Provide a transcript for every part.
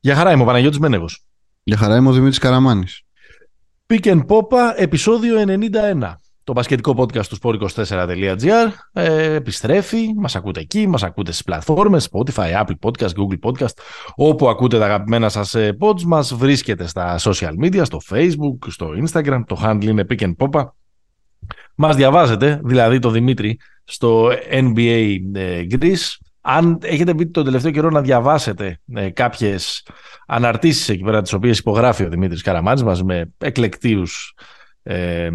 Για χαρά είμαι ο Παναγιώτης Μένεγος. Για χαρά είμαι ο Δημήτρης Καραμάνης. Pick and Popa, επεισόδιο 91. Το μπασκετικό podcast του sport24.gr ε, επιστρέφει, μας ακούτε εκεί, μας ακούτε στις πλατφόρμες Spotify, Apple Podcast, Google Podcast, όπου ακούτε τα αγαπημένα σας ε, pods μας, βρίσκεται στα social media, στο Facebook, στο Instagram, το handle είναι Pick and Popa. Μας διαβάζετε, δηλαδή το Δημήτρη, στο NBA ε, Greece, αν έχετε μπει το τελευταίο καιρό να διαβάσετε ε, κάποιες αναρτήσεις εκεί πέρα τις οποίες υπογράφει ο Δημήτρης Καραμάτζης μας με εκλεκτίους ε,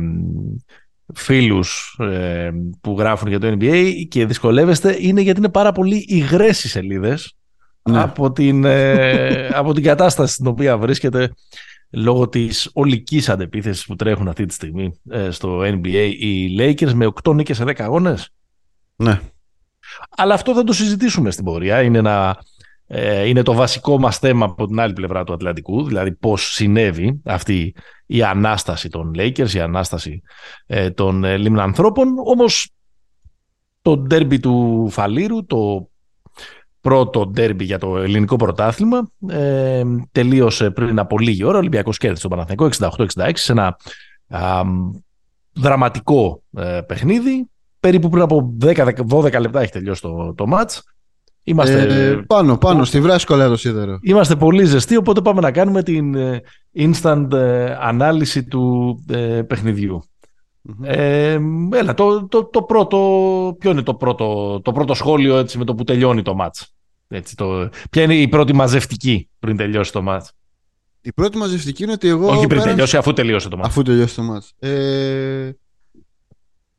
φίλους ε, που γράφουν για το NBA και δυσκολεύεστε είναι γιατί είναι πάρα πολύ υγρές οι σελίδες ναι. από, την, ε, από την κατάσταση στην οποία βρίσκεται λόγω της ολικής αντεπίθεσης που τρέχουν αυτή τη στιγμή ε, στο NBA οι Lakers με 8 νίκες σε 10 αγώνες. Ναι. Αλλά αυτό θα το συζητήσουμε στην πορεία. Είναι, ένα, ε, είναι το βασικό μας θέμα από την άλλη πλευρά του Ατλαντικού, δηλαδή πώς συνέβη αυτή η ανάσταση των Lakers, η ανάσταση ε, των ε, ανθρώπων. Όμως το ντέρμπι του Φαλήρου, το πρώτο ντέρμπι για το ελληνικό πρωτάθλημα, ε, τελείωσε πριν από λίγη ώρα. Ο Ολυμπιακός κέρδισε τον Παναθηναϊκό 68-66 σε ένα δραματικό ε, παιχνίδι περίπου πριν από 10-12 λεπτά έχει τελειώσει το, το match. Είμαστε... Ε, πάνω, πάνω, στη βράσκολα το σίδερο. Είμαστε πολύ ζεστοί, οπότε πάμε να κάνουμε την ε, instant ε, ανάλυση του παιχνιδιου Ε, έλα, το, το, το, πρώτο, ποιο είναι το πρώτο, το πρώτο σχόλιο έτσι, με το που τελειώνει το match; Έτσι, το, ποια είναι η πρώτη μαζευτική πριν τελειώσει το match; Η πρώτη μαζευτική είναι ότι εγώ... Όχι πριν τελειώσει, αφού τελειώσει το match. Αφού τελειώσει το match. Ε,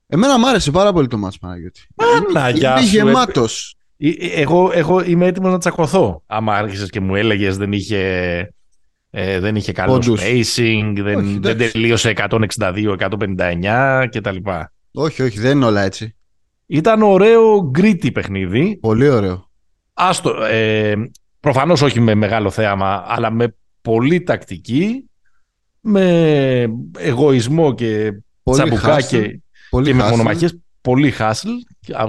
Εμένα μου άρεσε πάρα πολύ το μάτς Παναγιώτη. Παναγιά Είναι γεμάτος. Ε, ε, εγώ, εγώ είμαι έτοιμος να τσακωθώ. Άμα άρχισες και μου έλεγες δεν είχε, ε, δεν είχε καλό Όντως. spacing, δεν, όχι, δεν τελείωσε 162-159 κτλ. Όχι, όχι, δεν είναι όλα έτσι. Ήταν ωραίο γκρίτι παιχνίδι. Πολύ ωραίο. Άστο, ε, προφανώς όχι με μεγάλο θέαμα, αλλά με πολύ τακτική, με εγωισμό και πολύ τσαμπουκά και, Πολύ και με μονομαχίες πολύ χάσλ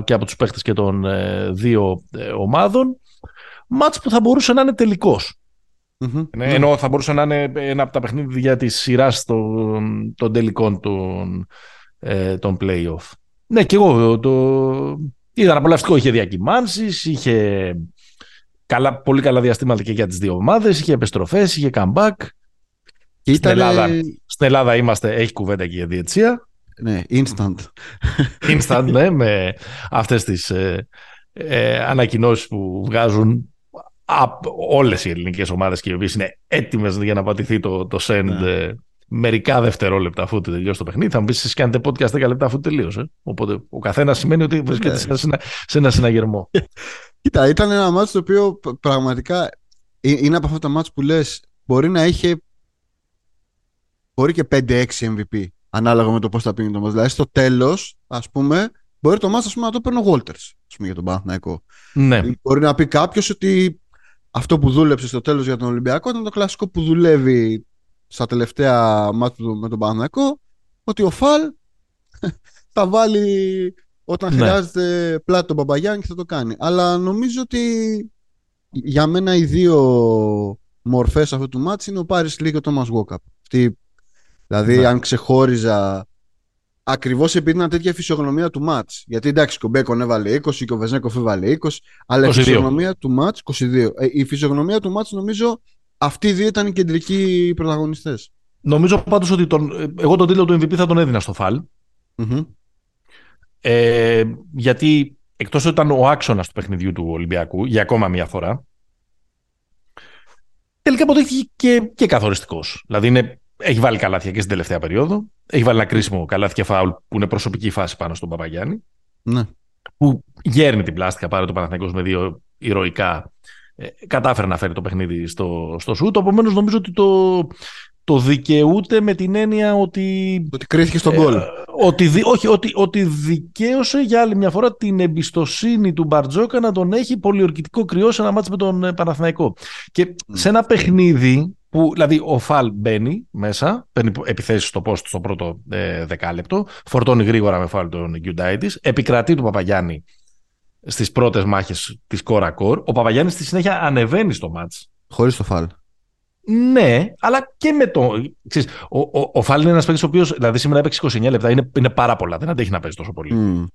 και από τους παίχτες και των ε, δύο ε, ομάδων. Μάτς που θα μπορούσε να είναι τελικός. Mm-hmm. Ενώ θα μπορούσε να είναι ένα από τα παιχνίδια της σειράς των, των τελικών των, ε, των play-off. Ναι, και εγώ το είδα απολαυστικό. Είχε διακυμάνσεις, είχε καλά, πολύ καλά διαστήματα και για τις δύο ομάδες, είχε επιστροφές, είχε comeback. Στην, Ελλάδα, στην Ελλάδα είμαστε, έχει κουβέντα και για διετσία. Ναι, instant. Instant, ναι, με αυτές τις ε, ε, ανακοινώσεις που βγάζουν όλες οι ελληνικές ομάδες και οι οποίες είναι έτοιμες για να πατηθεί το, το send ναι. ε, μερικά δευτερόλεπτα αφού τελειώσει το παιχνίδι. Θα μου πεις εσείς κάνετε podcast 10 λεπτά αφού τελείωσε. Οπότε ο καθένας σημαίνει ότι βρίσκεται ναι. σε, ένα, σε ένα συναγερμό. Κοίτα, ήταν ένα μάτσο το οποίο πραγματικά είναι από αυτά τα μάτς που λες μπορεί να είχε μπορεί και 5-6 MVP ανάλογα με το πώς θα πήγαινε το μάτς. Δηλαδή στο τέλος, ας πούμε, μπορεί το μάτς να το παίρνει ο Βόλτερ για τον Παναθηναϊκό. Ναι. Μπορεί να πει κάποιος ότι αυτό που δούλεψε στο τέλος για τον Ολυμπιακό ήταν το κλασικό που δουλεύει στα τελευταία μάτια με τον Παναθηναϊκό, ότι ο Φαλ θα βάλει όταν ναι. χρειάζεται πλάτη τον Παπαγιάννη και θα το κάνει. Αλλά νομίζω ότι για μένα οι δύο μορφές αυτού του μάτς είναι ο Πάρης Λί και ο Τόμας Γόκαπ. Αυτή Δηλαδή, ναι. αν ξεχώριζα. Ακριβώς επειδή ήταν τέτοια φυσιογνωμία του ματ. Γιατί εντάξει, ο Μπέκον έβαλε 20 και ο Βεζέκοφ έβαλε 20. Αλλά 22. η φυσιογνωμία του ματ. 22. Ε, η φυσιογνωμία του ματ νομίζω αυτοί οι δύο ήταν οι κεντρικοί πρωταγωνιστές. Νομίζω πάντως ότι τον, εγώ τον τίτλο του MVP θα τον έδινα στο φαλ. Mm-hmm. Ε, γιατί εκτός ότι ήταν ο άξονας του παιχνιδιού του Ολυμπιακού για ακόμα μία φορά. Τελικά αποδείχθηκε και, και καθοριστικός. Δηλαδή είναι έχει βάλει καλάθια και στην τελευταία περίοδο. Έχει βάλει ένα κρίσιμο καλάθι και φάουλ που είναι προσωπική φάση πάνω στον Παπαγιάννη. Ναι. Που γέρνει την πλάστικα πάρει το Παναθηναϊκός με δύο ηρωικά. Ε, κατάφερε να φέρει το παιχνίδι στο, στο σούτ. Επομένως, νομίζω ότι το, το δικαιούται με την έννοια ότι. Ότι κρίθηκε στον κόλ. Ε, ότι, όχι, ότι, ότι δικαίωσε για άλλη μια φορά την εμπιστοσύνη του Μπαρτζόκα να τον έχει πολιορκητικό κρυό σε ένα μάτσο με τον ε, Παναθηναϊκό. Και σε ένα παιχνίδι που δηλαδή ο Φαλ μπαίνει μέσα, παίρνει επιθέσεις στο post στο πρώτο ε, δεκάλεπτο, φορτώνει γρήγορα με Φαλ τον Γκιουντάιτη, επικρατεί του Παπαγιάννη στις πρώτες μάχες της Κόρα Κορ. Ο Παπαγιάννης στη συνέχεια ανεβαίνει στο μάτς. Χωρίς το Φαλ. Ναι, αλλά και με το. Ξέρεις, ο, ο, ο Φάλ είναι ένας παίκτης ο οποίος δηλαδή σήμερα έπαιξε 29 λεπτά. Είναι, είναι πάρα πολλά. Δεν αντέχει να παίζει τόσο πολύ. Mm.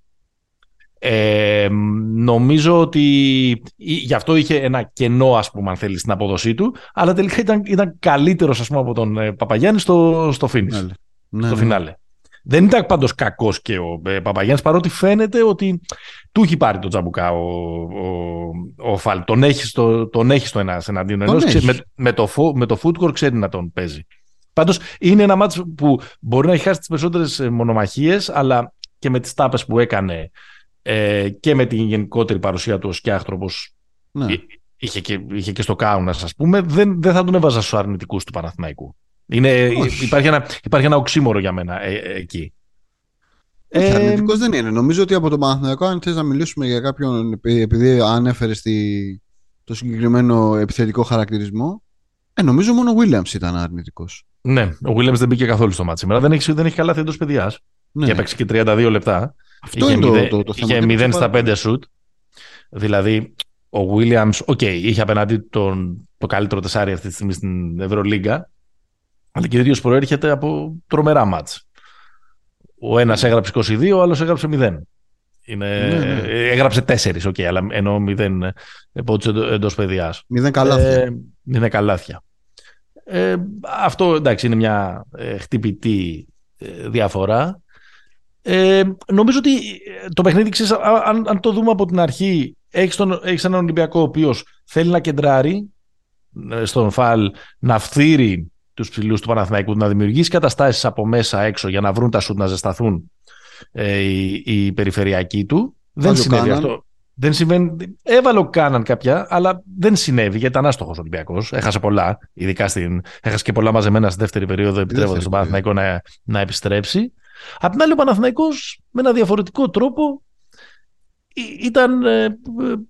Ε, νομίζω ότι γι' αυτό είχε ένα κενό, ας πούμε, αν θέλεις, στην απόδοσή του, αλλά τελικά ήταν, ήταν καλύτερος από τον ε, Παπαγιάννης στο, στο finish. Ναι, ναι, στο ναι. φινάλε. Δεν ήταν πάντως κακός και ο ε, Παπαγιάννης, παρότι φαίνεται ότι του έχει πάρει τον τζαμπουκά ο, ο, ο Φαλ. Τον έχει στο, τον έχει στο ένα εναντίον Τον ενός. έχει. Με, με, το, φο- με το footcore ξέρει να τον παίζει. Πάντως είναι ένα μάτσο που μπορεί να έχει χάσει τις περισσότερες μονομαχίες, αλλά και με τις τάπες που έκανε ε, και με την γενικότερη παρουσία του ως σκιάχτρο, όπως Ναι. είχε, και, είχε και στο Κάουνας, ας πούμε, δεν, δεν θα τον έβαζα στους αρνητικούς του Παναθηναϊκού. Είναι, Όχι. υπάρχει, ένα, υπάρχει ένα οξύμορο για μένα ε, ε, εκεί. Όχι, Ε, αρνητικός δεν είναι. Νομίζω ότι από τον Παναθηναϊκό, αν θες να μιλήσουμε για κάποιον, επει- επειδή ανέφερε στη, το συγκεκριμένο επιθετικό χαρακτηρισμό, ε, νομίζω μόνο ο Williams ήταν αρνητικός. Ναι, ο Williams δεν μπήκε καθόλου στο ματς σήμερα. Δεν έχει, δεν έχει καλά εντός πεδιάς. Ναι. Και έπαιξε και 32 λεπτά. Αυτό είχε είναι το, μηδέ- το, το θέμα. Είχε ότι 0 έπαιξε στα πάρα 5 σουτ. Δηλαδή, ο Williams, OK, είχε απέναντι τον, το καλύτερο τεσάρι αυτή τη στιγμή στην Ευρωλίγκα. Αλλά και ο ίδιος προέρχεται από τρομερά ματς. Ο ένας έγραψε 22, ο άλλος έγραψε 0. Είναι, Ναι, ναι. Έγραψε 4, οκ, αλλά ενώ 0 πόντους εντός πεδιάς. Μηδέν καλάθια. Ε, είναι καλάθια. Ε, αυτό εντάξει είναι μια ε, χτυπητή ε, διαφορά. Ε, νομίζω ότι ε, το παιχνίδι, ξέρεις, α- αν, αν το δούμε από την αρχή, έχεις, τον, έχεις έναν Ολυμπιακό ο οποίος θέλει να κεντράρει ε, στον φαλ, να φθείρει τους ψηλούς του Παναθηναϊκού, να δημιουργήσει καταστάσεις από μέσα έξω για να βρουν τα σουτ να ζεσταθούν ε, οι, οι περιφερειακοί του. Δεν Άλλο συνέβη κάναν. αυτό. Δεν συμβαίνει. Έβαλε ο Κάναν κάποια, αλλά δεν συνέβη γιατί ήταν άστοχος Ολυμπιακός. Έχασε πολλά, ειδικά στην. Έχασε και πολλά μαζεμένα στη δεύτερη περίοδο, επιτρέποντας δεύτερη στον Παναθηναϊκό να, να επιστρέψει. Απ' την άλλη, ο Παναθηναϊκός με ένα διαφορετικό τρόπο ή- ήταν ε, ε,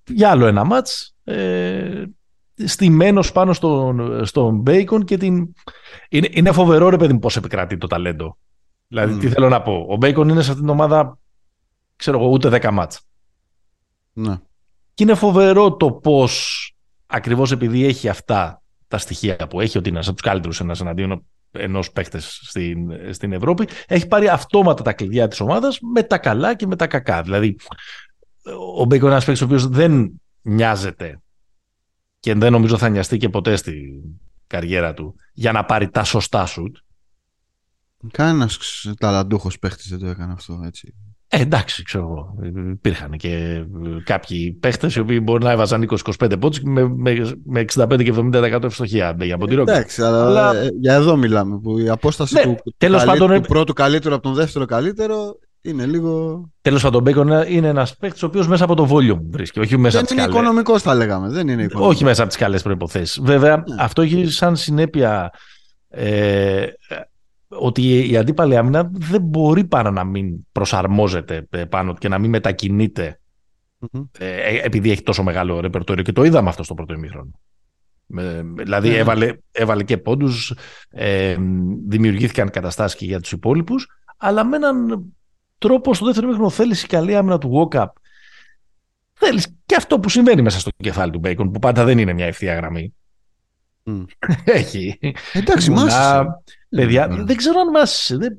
για άλλο ένα ματς ε, στημένος πάνω στον, στον Μπέικον και την... Είναι, είναι φοβερό ρε παιδί μου πώς επικρατεί το ταλέντο. Δηλαδή, Μμ. τι θέλω να πω. Ο Μπέικον είναι σε αυτήν την ομάδα, ξέρω εγώ, ούτε 10 ματς. Ναι. Και είναι φοβερό το πώς ακριβώς επειδή έχει αυτά τα στοιχεία που έχει, ότι είναι ένας από τους καλύτερους ένας εναντίον ενός παίχτες στην, στην Ευρώπη, έχει πάρει αυτόματα τα κλειδιά της ομάδας με τα καλά και με τα κακά. Δηλαδή, ο Μπέικο είναι ένας παίχτη ο οποίος δεν νοιάζεται και δεν νομίζω θα νοιαστεί και ποτέ στην καριέρα του για να πάρει τα σωστά σουτ. Κανένας ταλαντούχος παίχτη δεν το έκανε αυτό έτσι. Ε, εντάξει, ξέρω εγώ. Υπήρχαν και ε, κάποιοι παίχτες οι οποίοι μπορεί να έβαζαν 20-25 πόντους με, με, με 65 και 70% ευστοχία. Για Ποντιρόκο. Εντάξει, αλλά, Αλλά- ε, για εδώ μιλάμε. Που η απόσταση Ναι, του, τέλος καλύ- πάντων, ε- του πρώτου καλύτερο από τον δεύτερο καλύτερο είναι λίγο. Τέλος πάντων, ο Μπέικον είναι ένας παίχτη ο οποίος μέσα από το volume βρίσκει, όχι μέσα δεν από τις είναι καλές. οικονομικός, θα λέγαμε. Δεν είναι οικονομικός. Όχι μέσα από τις καλές προποθέσει. Βέβαια, Ναι. αυτό έχει σαν συνέπεια ε, ότι η αντίπαλη άμυνα δεν μπορεί παρά να μην προσαρμόζεται ε, πάνω και να μην μετακινείται Μμμ. ε, επειδή έχει τόσο μεγάλο ρεπερτόριο και το είδαμε αυτό στο πρώτο ημίχρονο. Με- δηλαδή Ναι. έβαλε, έβαλε και πόντους, ε, δημιουργήθηκαν καταστάσεις και για τους υπόλοιπους, αλλά με έναν τρόπο στο δεύτερο ημίχρονο θέλεις η καλή άμυνα του walk-up. Θέλεις και αυτό που συμβαίνει μέσα στο κεφάλι του Μπέικον, που πάντα δεν είναι μια ευθεία γραμμή. Μμ. Έχει. Εντάξει, Ήμουνα- μάσησε. Παιδιά, Ναι. δεν ξέρω αν μάσησε. Δεν...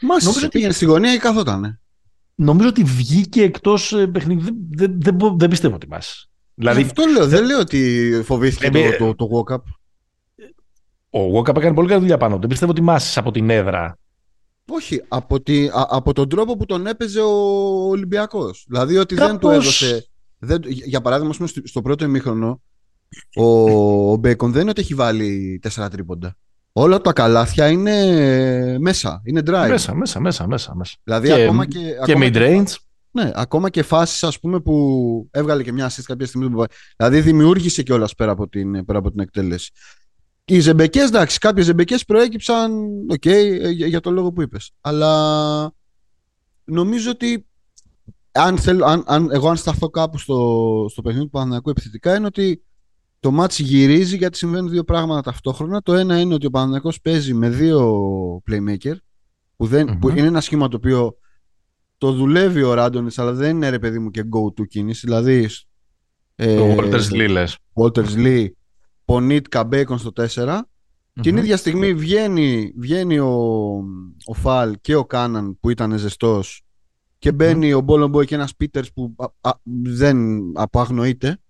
Μάσησε. νομίζω ότι- Πήγαινε στη γωνία ή καθότανε. Νομίζω ότι βγήκε εκτός ε, παιχνίδι. Δεν, δεν, δεν, μπο- δεν πιστεύω ότι μάσησε. Δηλαδή, Αυτό λέω. Δεν λέω ότι φοβήθηκε Ε, το, το, το walk-up. ο Walkup έκανε πολύ καλή δουλειά πάνω. του. Δεν πιστεύω ότι μάσησε από την έδρα. Όχι, από, τη, α- από τον τρόπο που τον έπαιζε ο Ολυμπιακός. Δηλαδή ότι δεν του Κάπως- έδωσε... Δεν, για παράδειγμα, ας πούμε, στο, στο πρώτο ημίχρονο, ο, ο Μπέικον δεν είναι ότι έχει βάλει τέσσερα τρίποντα. Όλα τα καλάθια είναι μέσα, είναι dry. Μέσα, μέσα, μέσα, μέσα. μέσα. Δηλαδή Και- ακόμα και, Και ακόμα mid-range. Ναι, ακόμα και φάσεις ας πούμε που έβγαλε και μια assist κάποια στιγμή. που- Δηλαδή δημιούργησε κιόλας πέρα, από την- πέρα από την εκτέλεση. Οι ζεμπεκές, εντάξει, κάποιες ζεμπεκές προέκυψαν, οκ, ε, για, για το λόγο που είπες. Αλλά νομίζω ότι αν, θέλω, αν, αν, εγώ αν σταθώ κάπου στο, στο παιχνίδι του Παναθηναϊκού επιθετικά είναι ότι το ματς γυρίζει γιατί συμβαίνουν δύο πράγματα ταυτόχρονα. Το ένα είναι ότι ο Παναθηναϊκός παίζει με δύο playmaker που, δεν, που είναι ένα σχήμα το οποίο το δουλεύει ο Ράντονιτς αλλά δεν είναι ρε παιδί μου και go-to κίνηση. Δηλαδή ε, το Walters Lee λες. Walters Lee, Πονίτ Καμπέικον στο 4 mm-hmm. και την ίδια στιγμή βγαίνει, βγαίνει ο, ο Φαλ και ο Κάναν που ήταν ζεστός και μπαίνει mm. ο Μπόλομποϊ και ένας Πίτερς που α, α, δεν απαγνοείται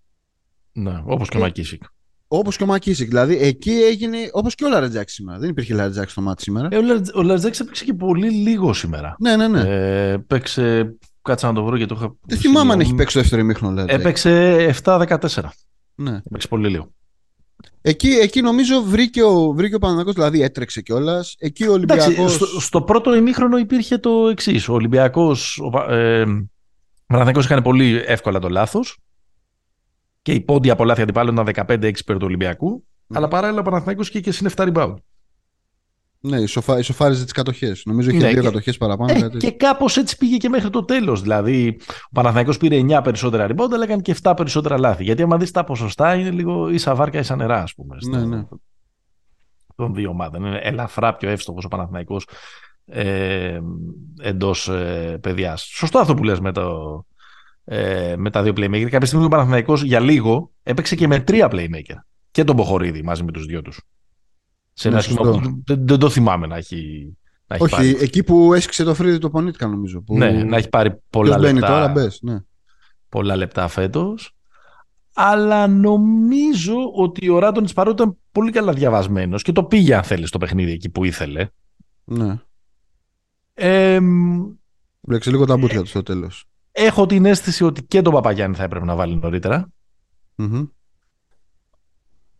ναι, όπως και ο Μακίσικ. Όπως και ο Μακίσικ. Δηλαδή εκεί έγινε όπως και ο Λαρετζάκη σήμερα. Δεν υπήρχε Λαρετζάκη στο μάτι σήμερα. Ε, ο Λαρετζάκη έπαιξε και πολύ λίγο σήμερα. Ναι, ναι, ναι. Ε, παίξε. Κάτσε να το βρω γιατί το είχα. Δεν θυμάμαι αν έχει παίξει το δεύτερο ημίχρονο. Έπαιξε 7-14. Ναι. Έπαιξε πολύ λίγο. Εκεί, εκεί νομίζω βρήκε ο, βρήκε ο Παναγιώτης, δηλαδή έτρεξε κιόλας. Εκεί ο Ολυμπιακό. Στο, στο, πρώτο ημίχρονο υπήρχε το εξής. Ο Ολυμπιακός. Ο, ε, ο έκανε πολύ εύκολα το λάθος και η πόντια από λάθη αντιπάλων ήταν 15-6 περί του Ολυμπιακού. Mm. Αλλά παράλληλα ο Παναθηναϊκός είχε και συν 7 rebound. Ναι, ισοφα... ισοφάριζε τις κατοχές. Νομίζω είχε ναι, δύο κατοχές παραπάνω. Ε, κάτι... Και κάπως έτσι πήγε και μέχρι το τέλος. Δηλαδή, ο Παναθηναϊκός πήρε 9 περισσότερα rebound, αλλά έκανε και 7 περισσότερα λάθη. Γιατί, άμα δεις τα ποσοστά, είναι λίγο ίσα βάρκα ίσα νερά, ας πούμε. Ναι, στο... ναι. Των δύο ομάδων. Είναι ελαφρά πιο εύστοχος ο Παναθηναϊκός ε, εντός ε, παιδιάς. Σωστό αυτό που λες με το, ε, με τα δύο playmaker. Κάποια στιγμή ο Παναθηναϊκός για λίγο έπαιξε και με τρία playmaker. Και τον Μποχορίδη μαζί με τους δυο τους. Σε ένα ναι, που δεν, δεν, το θυμάμαι να έχει, να έχει Όχι, πάρει. εκεί που έσκησε το φρύδι το Πονίτικα νομίζω. Που... Ναι, να έχει πάρει πολλά Ποιος λεπτά. τώρα, μπες, ναι. Πολλά λεπτά φέτος. Αλλά νομίζω ότι ο Ράντον παρότι ήταν πολύ καλά διαβασμένος και το πήγε, αν θέλεις, στο παιχνίδι εκεί που ήθελε. Ναι. Ε, Μπλέξε λίγο τα μπούτια του στο τέλος. Έχω την αίσθηση ότι και τον Παπαγιάννη θα έπρεπε να βάλει νωρίτερα. Mm-hmm.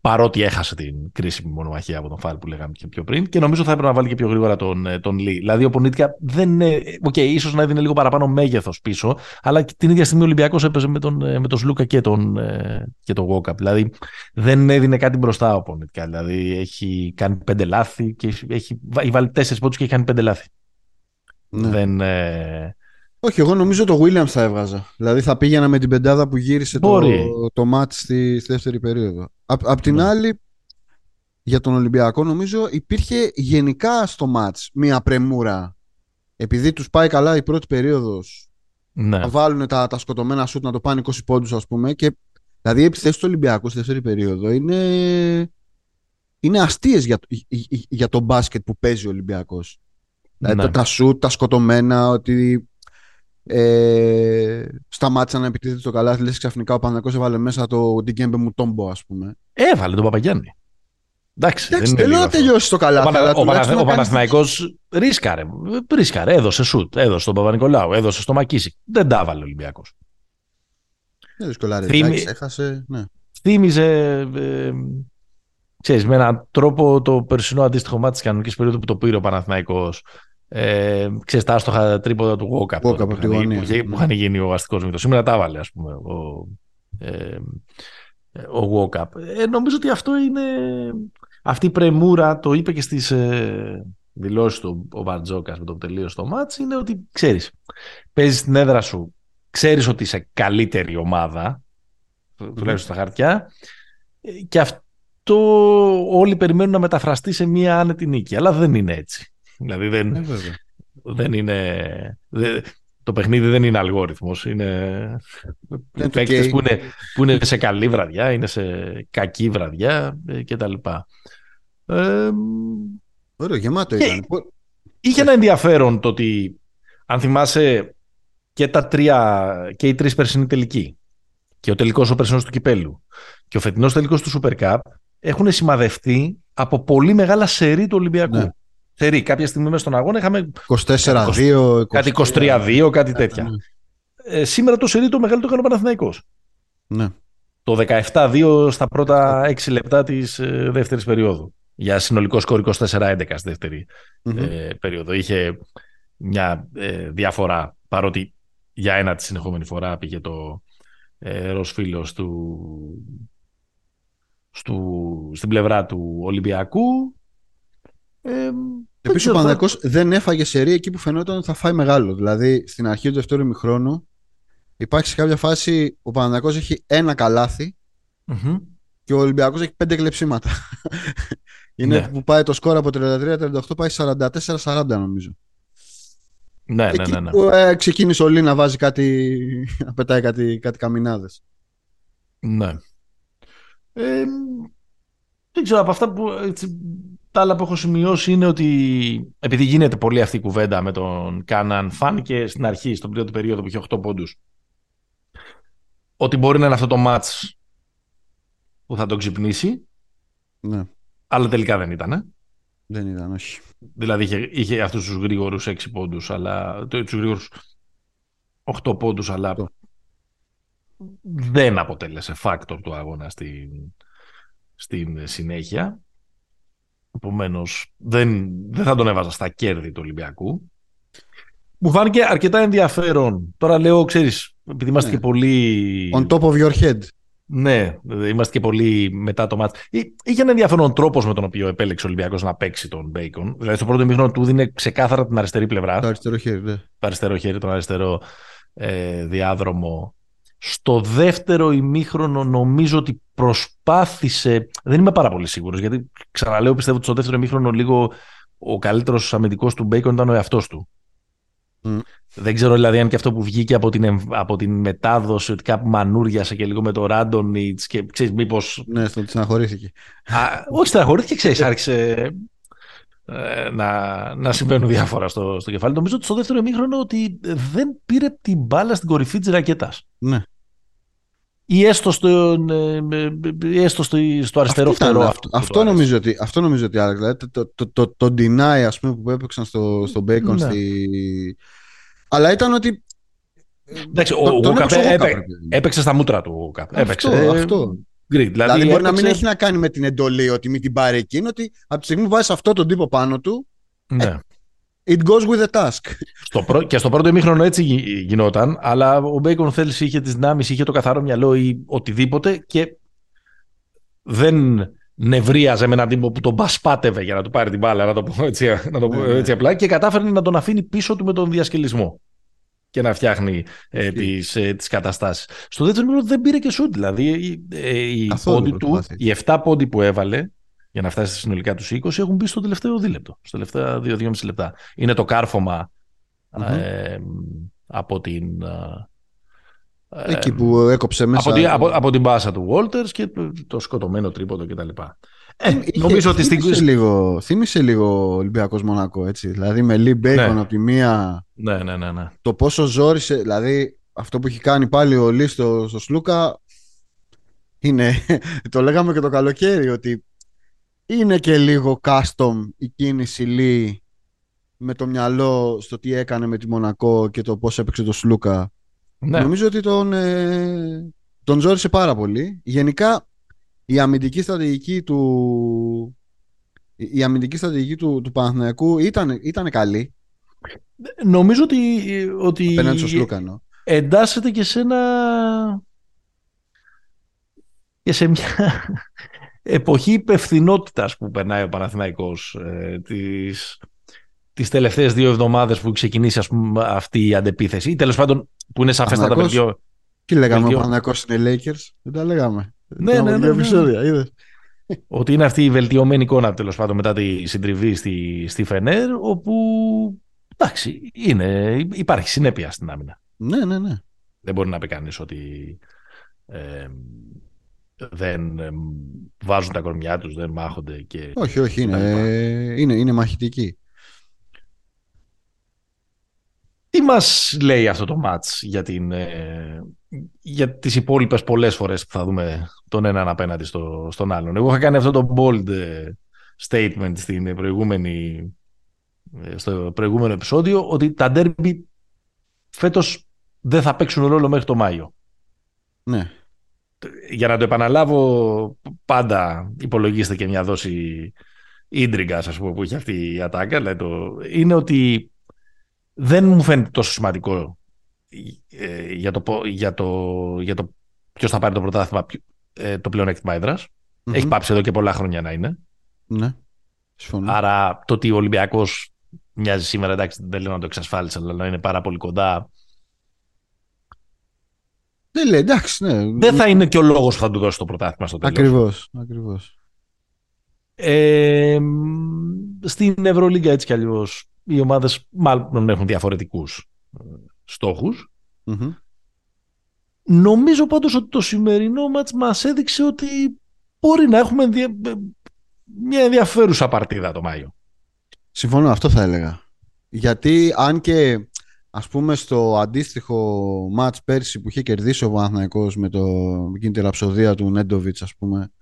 Παρότι έχασε την κρίσιμη μονομαχία από τον Φαλ που λέγαμε και πιο πριν. Και νομίζω θα έπρεπε να βάλει και πιο γρήγορα τον, ε, τον Λί. Δηλαδή ο Πονίτκα δεν είναι. Οκ, okay, ίσως να έδινε λίγο παραπάνω μέγεθος πίσω. Αλλά την ίδια στιγμή ο Ολυμπιακός έπαιζε με τον, ε, με τον Σλούκα και τον, ε, και τον Γουόκαπ. Δηλαδή δεν έδινε κάτι μπροστά ο Πονίτκα. Δηλαδή έχει κάνει πέντε λάθη και έχει, έχει βάλει τέσσερις πόντους και έχει κάνει πέντε λάθη. Ναι. Δεν, όχι, εγώ νομίζω το Williams θα έβγαζα. Δηλαδή θα πήγαινα με την πεντάδα που γύρισε το, το μάτι στη, στη δεύτερη περίοδο. Απ' την ναι. άλλη, για τον Ολυμπιακό νομίζω υπήρχε γενικά στο μάτς μία πρεμούρα. Επειδή τους πάει καλά η πρώτη περίοδος, ναι. θα βάλουν τα, τα σκοτωμένα σούτ να το πάνε 20 πόντους ας πούμε. Και, δηλαδή οι επιθέσεις του Ολυμπιακού στη δεύτερη περίοδο είναι, είναι αστείες για, για, για το μπάσκετ που παίζει ο Ολυμπιακός. Δηλαδή, ναι. τα, τα σούτ, τα σκοτωμένα, ότι ε, σταμάτησαν να επιτίθεται το καλάθι, λες ξαφνικά ο Παναγιώτης έβαλε μέσα το Ντιγκέμπε μου τόμπο ας πούμε. Έβαλε τον Παπαγιάννη. Εντάξει, Εντάξει δεν, να τελειώσει το καλάθι. Ο, Πανα, ο, Πανα, ο Παναθηναϊκός ρίσκαρε, ρίσκαρε, έδωσε σουτ, έδωσε στον Παπα-Νικολάου, έδωσε στο Μακίση. Δεν τα έβαλε ο Ολυμπιακός. Δεν δυσκολάρε, Θύμι... έχασε, ναι. Θύμιζε, ε, ξέρεις, με έναν τρόπο το περσινό αντίστοιχο μάτι της κανονικής περίοδου που το πήρε ο Παναθηναϊκός ε, ξέρεις, τα άστοχα τρίποτα του Walkup που, που, που είχαν γίνει ο αστικός μύθος. Σήμερα τα έβαλε, ας πούμε, ο, ε, ο Walkup. Ε, νομίζω ότι αυτό είναι... Αυτή η πρεμούρα, το είπε και στις ε, δηλώσεις του ο Βαρτζόκας με το που τελείωσε το μάτς, είναι ότι, ξέρεις, παίζεις την έδρα σου, ξέρεις ότι είσαι καλύτερη ομάδα, mm. τουλάχιστον στα χαρτιά, και αυτό όλοι περιμένουν να μεταφραστεί σε μία άνετη νίκη, αλλά δεν είναι έτσι. Δηλαδή δεν, ε, δεν είναι... το παιχνίδι δεν είναι αλγόριθμος. Είναι παίκτες που, είναι, που είναι σε καλή βραδιά, είναι σε κακή βραδιά ε, κτλ. Ε, Ωραίο, γεμάτο ήταν. Είχε ένα ενδιαφέρον το ότι αν θυμάσαι και τα τρία και οι τρεις περσινοί τελικοί και ο τελικός ο περσινός του Κυπέλου και ο φετινός τελικός του Super Cup έχουν σημαδευτεί από πολύ μεγάλα σερή του Ολυμπιακού. Ναι. Θερή, κάποια στιγμή μέσα στον αγώνα είχαμε 24-2, κάτι 23-2, κάτι τέτοια. Ναι. Ε, σήμερα το σερί το μεγάλο το έκανε ο Παναθηναϊκός. Ναι. Το 17-2 στα πρώτα 6 λεπτά της ε, δεύτερης περίοδου. Για συνολικό σκορ 24-11 στη δευτερη ε, περίοδο. Είχε μια ε, διαφορά, παρότι για ένα τη συνεχόμενη φορά πήγε το ε, Ροσφίλος του, στην πλευρά του Ολυμπιακού ε, Επίσης, ο Παναγιακό δεν έφαγε σερή εκεί που φαινόταν ότι θα φάει μεγάλο. Δηλαδή, στην αρχή του δεύτερου ημιχρόνου, υπάρχει σε κάποια φάση ο Παναγιακό έχει ένα καλάθι mm-hmm. και Και ο Ολυμπιακός έχει πέντε κλεψίματα. Είναι Ναι. που πάει το σκορ από 33-38 πάει 44-40 νομίζω. Ναι, ναι, Εκεί ναι. ναι. που ε, ξεκίνησε ο Λί να βάζει κάτι, να πετάει κάτι, κάτι καμινάδες. Ναι. Ε, δεν ξέρω, από αυτά που. Έτσι, τα άλλα που έχω σημειώσει είναι ότι επειδή γίνεται πολύ αυτή η κουβέντα με τον Κάναν, φάνηκε στην αρχή, στον πρώτο περίοδο που είχε 8 πόντους, ότι μπορεί να είναι αυτό το match που θα τον ξυπνήσει, Ναι, αλλά τελικά δεν ήταν. δεν ήταν, όχι. Δηλαδή είχε, είχε αυτούς τους γρήγορους 6 πόντους, αλλά, το- τους γρήγορους 8 πόντους, αλλά Οκτώ. δεν αποτέλεσε factor του αγώνα στην, στην συνέχεια. Επομένως, δεν, δεν θα τον έβαζα στα κέρδη του Ολυμπιακού. Μου φάνηκε αρκετά ενδιαφέρον. Τώρα λέω, ξέρεις, επειδή είμαστε Ναι. και πολύ... On top of your head. Ναι, είμαστε και πολύ μετά το ματς. Εί- Είχε ένα ενδιαφέρον τρόπος με τον οποίο επέλεξε ο Ολυμπιακός να παίξει τον Μπέικον. Δηλαδή, στο πρώτο ημίχρονο του δίνει ξεκάθαρα την αριστερή πλευρά Το αριστερό χέρι, ναι. το αριστερό χέρι, τον αριστερό ε, διάδρομο. Στο δεύτερο ημίχρονο νομίζω ότι προσπάθησε, δεν είμαι πάρα πολύ σίγουρος, γιατί ξαναλέω πιστεύω ότι στο δεύτερο ημίχρονο λίγο ο καλύτερος αμυντικός του Μπέικον ήταν ο εαυτός του. Μμ. Δεν ξέρω δηλαδή αν και αυτό που βγήκε από την, εμ- από την μετάδοση ότι κάπου μανούριασε και λίγο με το Ράντονιτς και ξέρεις μήπως Ναι, στο ότι στεναχωρήθηκε. Α, όχι, στεναχωρήθηκε, ξέρεις, άρχισε ε, να, να συμβαίνουν διάφορα στο, στο κεφάλι. Νομίζω ότι στο δεύτερο ημίχρονο ότι δεν πήρε την μπάλα στην κορυφή της ρακέτας. Ναι. Ή έστω, στον, ε, ε, ή έστω στο, στο αριστερό Αυτό ήταν, φτερό. αυτό, που αυτό, του άρεσε. νομίζω ότι, αυτό νομίζω ότι άλλαξε. Δηλαδή, το, το, το, το deny ας πούμε, που έπαιξαν στο, στο Bacon. Ναι. Στη... Αλλά ήταν ότι. Εντάξει, ο, τον- ο τον Γκουκαπ έπαιξε ο έπαι- Γκουκαπ, ρε παιδί μου. έπαιξε στα μούτρα του ο Γκουκαπ. Αυτό, Έπαιξε. ε, αυτό. Great. Δηλαδή, Δηλαδή, μπορεί να μην έπαιξε- έχει να κάνει με την εντολή ότι μην την πάρει εκείνο, ότι από τη στιγμή που βάζεις αυτόν τον τύπο πάνω του, Ναι. It goes with the task. Στο πρω... Και στο πρώτο ημίχρονο έτσι γι- γινόταν, αλλά ο Μπέικον θέλησε, είχε τις δυνάμεις, είχε το καθαρό μυαλό ή οτιδήποτε και δεν νευρίαζε με έναν τύπο που τον μπασπάτευε για να του πάρει την μπάλα, να το πω έτσι, να το πω Ναι, ναι. έτσι απλά, και κατάφερε να τον αφήνει πίσω του με τον διασκελισμό και να φτιάχνει ε, Ισχύει. τις, ε, τις καταστάσεις. Στο δεύτερο ημίχρονο δεν πήρε και σουτ, δηλαδή οι, ε, οι Καθόλου πόντοι του, προσπάθεια. οι 7 πόντοι που έβαλε για να φτάσει συνολικά τους 20 έχουν μπει στο τελευταίο δίλεπτο, στο τελευταία 2-2,5 λεπτά. Είναι το κάρφωμα Μμμ. ε, από την ε, Εκεί που έκοψε μέσα. από, τη- από, από την μπάσα του Walters και το, το σκοτωμένο τρίποντο κτλ. Ε, Είχε- νομίζω ότι στην... θύμισε λίγο, θύμισε λίγο Ολυμπιακός Μονακό, έτσι. Δηλαδή με Lee Bacon Ναι. από τη μία, Ναι, ναι, ναι, ναι. το πόσο ζόρισε, δηλαδή αυτό που έχει κάνει πάλι ο Λί στο, στο Σλούκα είναι, το λέγαμε και το καλοκαίρι, ότι είναι και λίγο custom η κίνηση Λί με το μυαλό στο τι έκανε με τη Μονακό και το πώς έπαιξε το Σλούκα. ναι. Νομίζω ότι τον, ε, τον ζόρισε πάρα πολύ. Γενικά η αμυντική στρατηγική του η η αμυντική στρατηγική του, του Παναθηναϊκού ήταν, ήταν καλή Νομίζω ότι, ότι απέναντι στο Σλούκα εννοώ. εντάσσεται και σε ένα και σε μια εποχή υπευθυνότητας που περνάει ο Παναθηναϊκός ε, τις, τις τελευταίες δύο εβδομάδες που ξεκινήσει ας πούμε, αυτή η αντεπίθεση ή τέλος πάντων που είναι σαφέστατα Παναθηναϊκός. βελτιώ... Τι λέγαμε, Βελτιώ- ο Παναθηναϊκός είναι Lakers; Δεν τα λέγαμε. Ναι, Ήταν ναι, από ναι, δύο ναι. επεισόδια, είδες. ότι είναι αυτή η βελτιωμένη εικόνα τέλος πάντων μετά τη συντριβή στη, στη Φενέρ όπου εντάξει είναι, υπάρχει συνέπεια στην άμυνα. Ναι, ναι, ναι. Δεν μπορεί να πει κανείς ότι ε, δεν ε, βάζουν τα κορμιά τους, δεν μάχονται και... Όχι, όχι, είναι, τα λοιπά. ε, είναι, είναι μαχητική. Τι μας λέει αυτό το μάτς για, την, ε, για τις υπόλοιπες πολλές φορές που θα δούμε τον έναν απέναντι στο, στον άλλον. Εγώ είχα κάνει αυτό το bold ε, statement στην προηγούμενη, ε, στο προηγούμενο επεισόδιο ότι τα derby φέτος δεν θα παίξουν ρόλο μέχρι το Μάιο. Ναι. Για να το επαναλάβω πάντα υπολογίστε και μια δόση ίντριγκας ας πούμε που έχει αυτή η ατάκα δηλαδή το, είναι ότι δεν μου φαίνεται τόσο σημαντικό ε, για, το, πο- για, το, για το ποιος θα πάρει το πρωτάθλημα ποιο- ε, το πλεονέκτημα έδρας. Μμμ. Έχει πάψει εδώ και πολλά χρόνια να είναι. Ναι. Συμφωνώ. Άρα το ότι ο Ολυμπιακός μοιάζει σήμερα, εντάξει δεν λέω να το εξασφάλισε, αλλά να είναι πάρα πολύ κοντά Δεν λέει, εντάξει, ναι. Δεν θα είναι και ο λόγος που θα του δώσει το πρωτάθλημα στο τέλος. Ακριβώς. Ακριβώς. Ε, στην Ευρωλίγκα έτσι κι αλλιώς οι ομάδες μάλλον έχουν διαφορετικούς στόχους. Νομίζω πάντως ότι το σημερινό μάτς μας έδειξε ότι μπορεί να έχουμε μια ενδιαφέρουσα παρτίδα το Μάιο. Συμφωνώ, αυτό θα έλεγα. Γιατί αν και ας πούμε στο αντίστοιχο μάτς πέρσι που είχε κερδίσει ο Παναθηναϊκός με, το, με εκείνη τη ραψοδία του Νέντοβιτς ας πούμε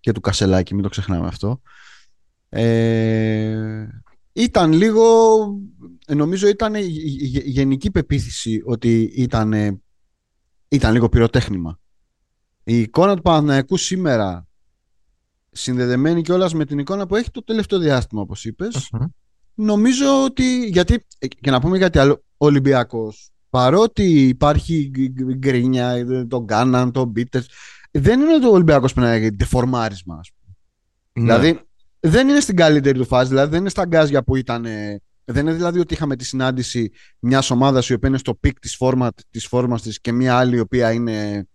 και του Κασελάκη, μην το ξεχνάμε αυτό. Ε, ήταν λίγο, νομίζω ήταν η γενική πεποίθηση ότι ήταν, ήταν λίγο πυροτέχνημα. Η εικόνα του Παναθηναϊκού σήμερα συνδεδεμένη κιόλας με την εικόνα που έχει το τελευταίο διάστημα όπως νομίζω ότι, γιατί, και να πούμε γιατί άλλο, ο Ολυμπιακός παρότι υπάρχει γκρίνια, τον Κάναν, τον Μπίτερς δεν είναι το Ολυμπιακός που να έχει τεφορμάρισμα ναι. Δηλαδή δεν είναι στην καλύτερη του φάση, δηλαδή δεν είναι στα γκάζια που ήταν. Δεν είναι δηλαδή ότι είχαμε τη συνάντηση μιας ομάδας η οποία είναι στο πικ της φόρμα της φόρμας της και μια άλλη η οποία είναι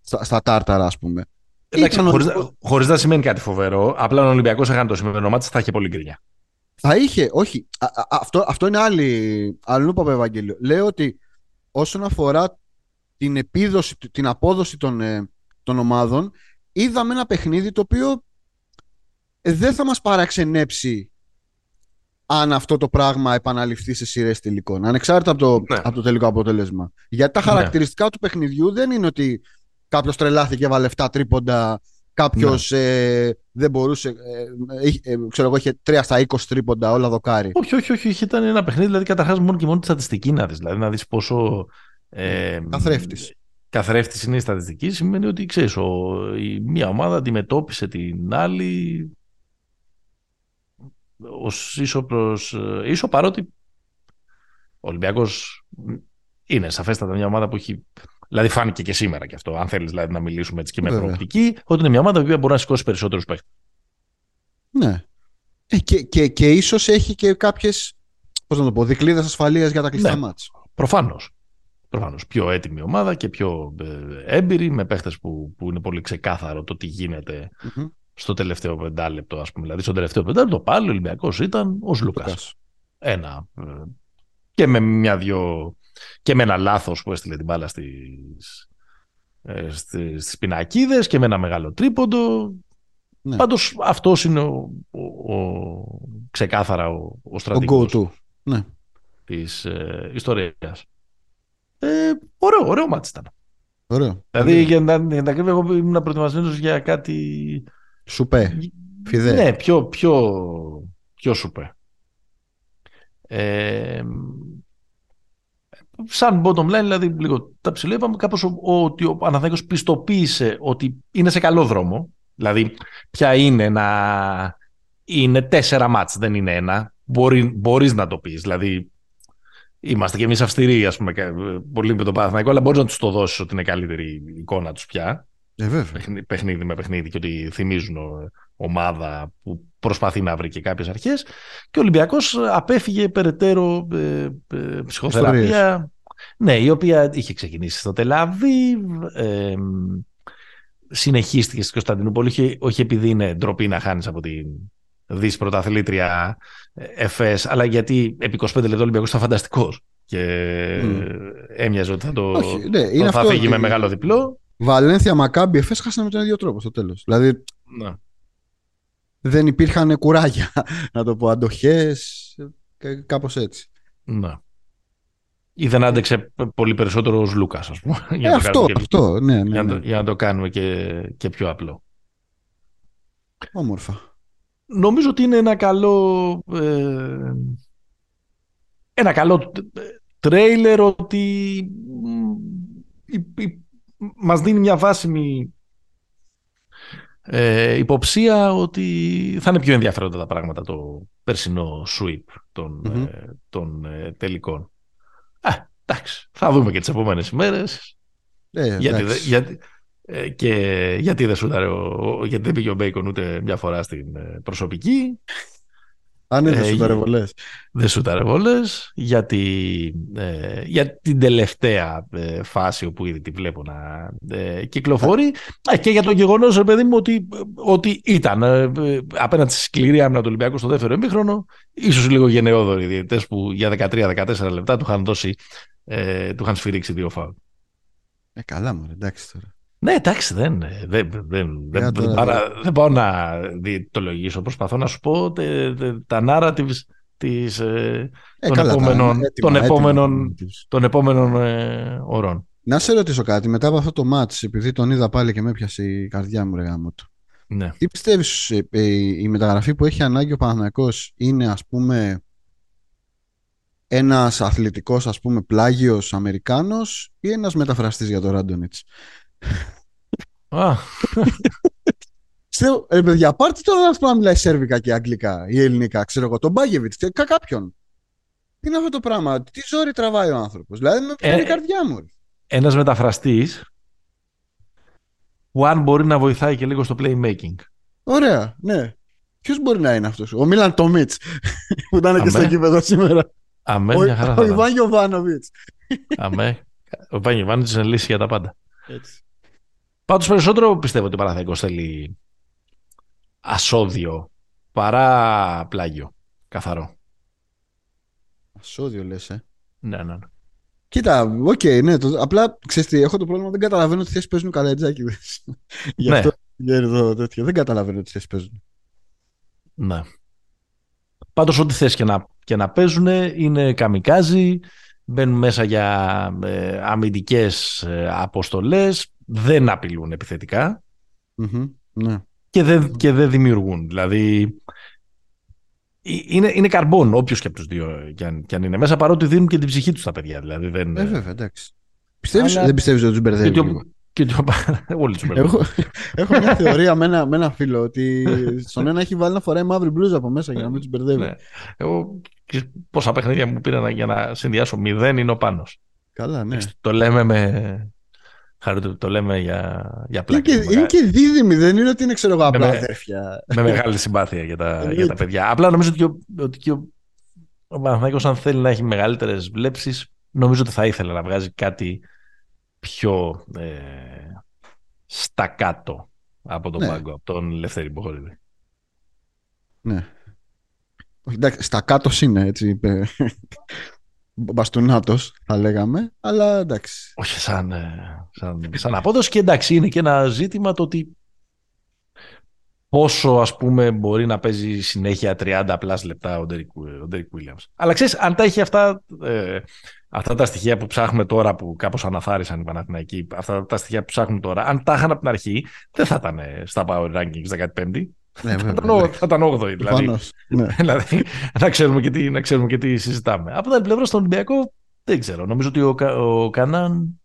στα, στα τάρταρα, ας πούμε. Εντάξει, χωρίς, χωρίς να σημαίνει κάτι φοβερό, απλά ο Ολυμπιακός έκανε το σημερινό μάτι, θα είχε πολύ γκρινιά. Θα είχε, όχι. Α, α, αυτό, αυτό είναι άλλη. Αλλού είπαμε Ευαγγέλιο. Λέω ότι όσον αφορά την επίδοση, την απόδοση των, ε, των ομάδων, είδαμε ένα παιχνίδι το οποίο δεν θα μας παραξενέψει αν αυτό το πράγμα επαναληφθεί σε σειρές τελικών, ανεξάρτητα από το, ναι. από το τελικό αποτέλεσμα. Γιατί τα ναι. χαρακτηριστικά του παιχνιδιού δεν είναι ότι κάποιος τρελάθηκε, έβαλε 7 τρίποντα, κάποιος ναι. ε, δεν μπορούσε. Ε, ε, ξέρω εγώ, είχε 3 στα 20 τρίποντα, όλα δοκάρι. Όχι, όχι, όχι. Ήταν ένα παιχνίδι, δηλαδή καταρχάς μόνο και μόνο της στατιστική να δεις. Δηλαδή να δεις πόσο. Ε, Καθρέφτης. Καθρέφτης είναι η στατιστική, σημαίνει ότι ξέρεις, η μία ομάδα αντιμετώπισε την άλλη ως ίσο προς ε, ίσο παρότι ο Ολυμπιακός είναι σαφέστατα μια ομάδα που έχει Δηλαδή φάνηκε και σήμερα και αυτό, αν θέλεις δηλαδή, να μιλήσουμε έτσι και με προοπτική, ότι είναι μια ομάδα που μπορεί να σηκώσει περισσότερους παίχτες. Ναι. Ε, και, και, και ίσως έχει και κάποιες, πώς να το πω, δικλείδες ασφαλείας για τα κλειστά ναι. μάτς. Προφανώς. Προφανώς. Πιο έτοιμη ομάδα και πιο ε, έμπειρη, με παίχτες που, που είναι πολύ ξεκάθαρο το τι γίνεται στο τελευταίο πεντάλεπτο, ας πούμε. Δηλαδή, στο τελευταίο πεντάλεπτο πάλι ο Ολυμπιακός ήταν ο Λούκα. Ένα. Ε, και με μια-δυο. Και με ένα λάθος που έστειλε την μπάλα στις ε, στις πινακίδες και με ένα μεγάλο τρίποντο. Ναι. Πάντως αυτός είναι ο, ο, ο ξεκάθαρα ο, ο στρατηγός ο ναι. της ε, ιστορίας. Ε, ωραίο, ωραίο μάτι ήταν. Ωραίο. Δηλαδή για να, για να εγώ ήμουν προετοιμασμένος για κάτι Σουπέ. Φιδέ. Ναι, πιο, πιο, πιο σουπέ. Ε, σαν bottom line, δηλαδή λίγο τα ψηλό, είπαμε κάπως ότι ο Παναθηναϊκός πιστοποίησε ότι είναι σε καλό δρόμο. Δηλαδή, ποια είναι να είναι τέσσερα μάτς, δεν είναι ένα. Μπορεί, μπορείς να το πεις. Δηλαδή, είμαστε κι εμείς αυστηροί, ας πούμε, πολύ με τον Παναθηναϊκό, αλλά μπορείς να τους το δώσεις ότι είναι καλύτερη εικόνα τους πια. Ε, παιχνίδι με παιχνίδι και ότι θυμίζουν ομάδα που προσπαθεί να βρει και κάποιες αρχές. Και ο Ολυμπιακός απέφυγε περαιτέρω ε, ε, ψυχοθεραπεία. Ναι, η οποία είχε ξεκινήσει στο Τελαβίβ ε, συνεχίστηκε στη Κωνσταντινούπολη όχι επειδή είναι ντροπή να χάνεις από την δις πρωταθλήτρια ΕΦΕΣ αλλά γιατί επί 25 λεπτό ο Ολυμπιακός ήταν φανταστικός και mm. έμοιαζε ότι θα, το, όχι, ναι, θα φύγει με μεγάλο διπλό Βαλένθια Μακάμπι Εφές χάσανε με τον ίδιο τρόπο στο τέλος. Δηλαδή ναι. δεν υπήρχαν κουράγια, να το πω, αντοχές, κάπως έτσι. Ναι. Ή δεν άντεξε πολύ περισσότερος ο Λούκας, ας πούμε. Για, ε, αυτό, και... αυτό, ναι, ναι, για, να το, ναι. για να το κάνουμε και, και πιο απλό. Όμορφα. Νομίζω ότι είναι ένα καλό... Ε, ένα καλό τρέιλερ ότι μας δίνει μια βάσιμη ε, υποψία ότι θα είναι πιο ενδιαφέροντα τα πράγματα το περσινό sweep των, mm ε, τελικών. Α, εντάξει, θα δούμε και τις επόμενες ημέρες. Ε, γιατί, γιατί, ε, και γιατί δεν, σούταρε ο, γιατί δεν πήγε ο Μπέικον ούτε μια φορά στην προσωπική. Αν είναι Ε, σουτάρε βολές. δεν σούταρε βολές για, τη- ε, για την τελευταία ε, φάση όπου ήδη τη βλέπω να ε, κυκλοφορεί Ε, και για το γεγονός ρε παιδί μου ότι, ότι ήταν ε, ε, απέναντι στη σκληρή άμυνα του Ολυμπιακού στο δεύτερο ημίχρονο ίσως λίγο γενναιόδοροι διαιτητές που για 13-14 λεπτά του είχαν δώσει ε, του είχαν σφυρίξει δύο φάουλ. Ε, καλά μου, εντάξει τώρα. Ναι, εντάξει, δεν, δεν, δεν, δεν, Για δεν, τώρα, πάω, τώρα. να, δεν πάω να διαιτολογήσω. Προσπαθώ να σου πω τε- τε- τα narratives της, ε, Ε, Των καλά, τα- επόμενων- έτοιμα, των έτοιμα επόμενων- narratives. των επόμενων ε, ωρών. Να σε ρωτήσω κάτι, μετά από αυτό το match, επειδή τον είδα πάλι και με έπιασε η καρδιά μου, ρε γάμο του. Ναι. Τι πιστεύεις, ε, ε, η μεταγραφή που έχει ανάγκη ο Παναθηναϊκός είναι ας πούμε ένας αθλητικός ας πούμε πλάγιος Αμερικάνος ή ένας μεταφραστής για το Ράντονιτς; Α, Ξέρω, ρε παιδιά, πάρτε τώρα να πούμε να μιλάει σέρβικα και αγγλικά ή ελληνικά, ξέρω εγώ, τον Μπάγεβιτς, και κα- κάποιον. Τι είναι αυτό το πράγμα, τι ζόρι τραβάει ο άνθρωπος, δηλαδή με πιάνει Ε, η καρδιά μου. ρε. ένας μεταφραστής που αν μπορεί να βοηθάει και λίγο στο playmaking. Ωραία, ναι. Ποιος μπορεί να είναι αυτός, ο Μίλαν Τόμιτς που ήταν και Αμέ. στο κήπεδο σήμερα. Αμέ, Ο, μια χαρά ο θα ήταν. Ιβάν Γιοβάνοβιτς. Αμέ. Ο Βάνι Βάνιτς είναι λύση για τα πάντα. Έτσι. Πάντως περισσότερο πιστεύω ότι ο Παναθηναϊκός θέλει ασώδιο παρά πλάγιο. Καθαρό. Ασώδιο λες, ε. Ναι, ναι. ναι. Κοίτα, οκ, ναι, το, απλά ξέρεις τι, έχω το πρόβλημα, δεν καταλαβαίνω τι θέση παίζουν οι Καλαϊτζάκηδες. Γι' Ναι. αυτό για το τέτοιο, δεν καταλαβαίνω τι θέση παίζουν. Ναι. Πάντως ό,τι θες και να, και να παίζουν είναι καμικάζι, μπαίνουν μέσα για ε, αμυντικές ε, αποστολές, δεν απειλούν επιθετικά Μμμ, Ναι. και δεν, και δεν δημιουργούν. Δηλαδή ε, είναι, είναι καρμπών όποιος και από τους δύο κι αν, κι αν είναι μέσα παρότι δίνουν και την ψυχή τους στα παιδιά. Δηλαδή δεν, Ε, βέβαια, εντάξει. Πιστεύεις, Αλλά- δεν πιστεύεις ότι τους και μπερδεύει ότι ο- λίγο; και ότι ο- όλοι τους μπερδεύουν. Έχω, έχω μια θεωρία με ένα, με ένα φίλο ότι στον ένα έχει βάλει να φοράει μαύρη μπλούζα από μέσα για να μην τους μπερδεύει. Ναι. Εγώ ξέρεις πόσα παιχνίδια μου πήραν για να συνδυάσω μηδέν είναι ο Πάνος. Καλά, ναι. Το λέμε με. Χαρά, το λέμε για, για Είναι πλάκα. και, με, είναι και δίδυμοι, δεν είναι ότι είναι ξέρω εγώ απλά με- αδέρφια. με μεγάλη συμπάθεια για τα, Εννοείται. για τα παιδιά. Απλά νομίζω ότι, ο, ότι και ο, ο Παναθηναϊκός, αν θέλει να έχει μεγαλύτερες βλέψεις νομίζω ότι θα ήθελε να βγάζει κάτι πιο ε, στα κάτω από τον Ναι. πάγκο, από τον Λευτέρη Μποχορίδη. Ναι. Όχι, εντάξει, στα κάτω είναι έτσι. Είπε. Μπαστούνάτος θα λέγαμε, αλλά εντάξει. Όχι σαν, ε, σαν, σαν απόδοση και εντάξει είναι και ένα ζήτημα το ότι πόσο ας πούμε μπορεί να παίζει συνέχεια 30 plus λεπτά ο Derrick ο Derek Williams. Αλλά ξέρεις αν τα έχει αυτά, ε, αυτά τα στοιχεία που ψάχνουμε τώρα που κάπως αναθάρρησαν οι Παναθηναϊκοί, αυτά τα στοιχεία που ψάχνουμε τώρα, αν τα είχαν από την αρχή δεν θα ήταν ε, στα Power Rankings 15η, Ναι, θα βέβαια, ήταν, ο- θα ήταν 8η. Δηλαδή, Προφανώς. Ναι. δηλαδή να, ξέρουμε και τι, να ξέρουμε και τι συζητάμε. Από την άλλη πλευρά στον Ολυμπιακό δεν ξέρω. Νομίζω ότι ο, Κα- ο Κανάν.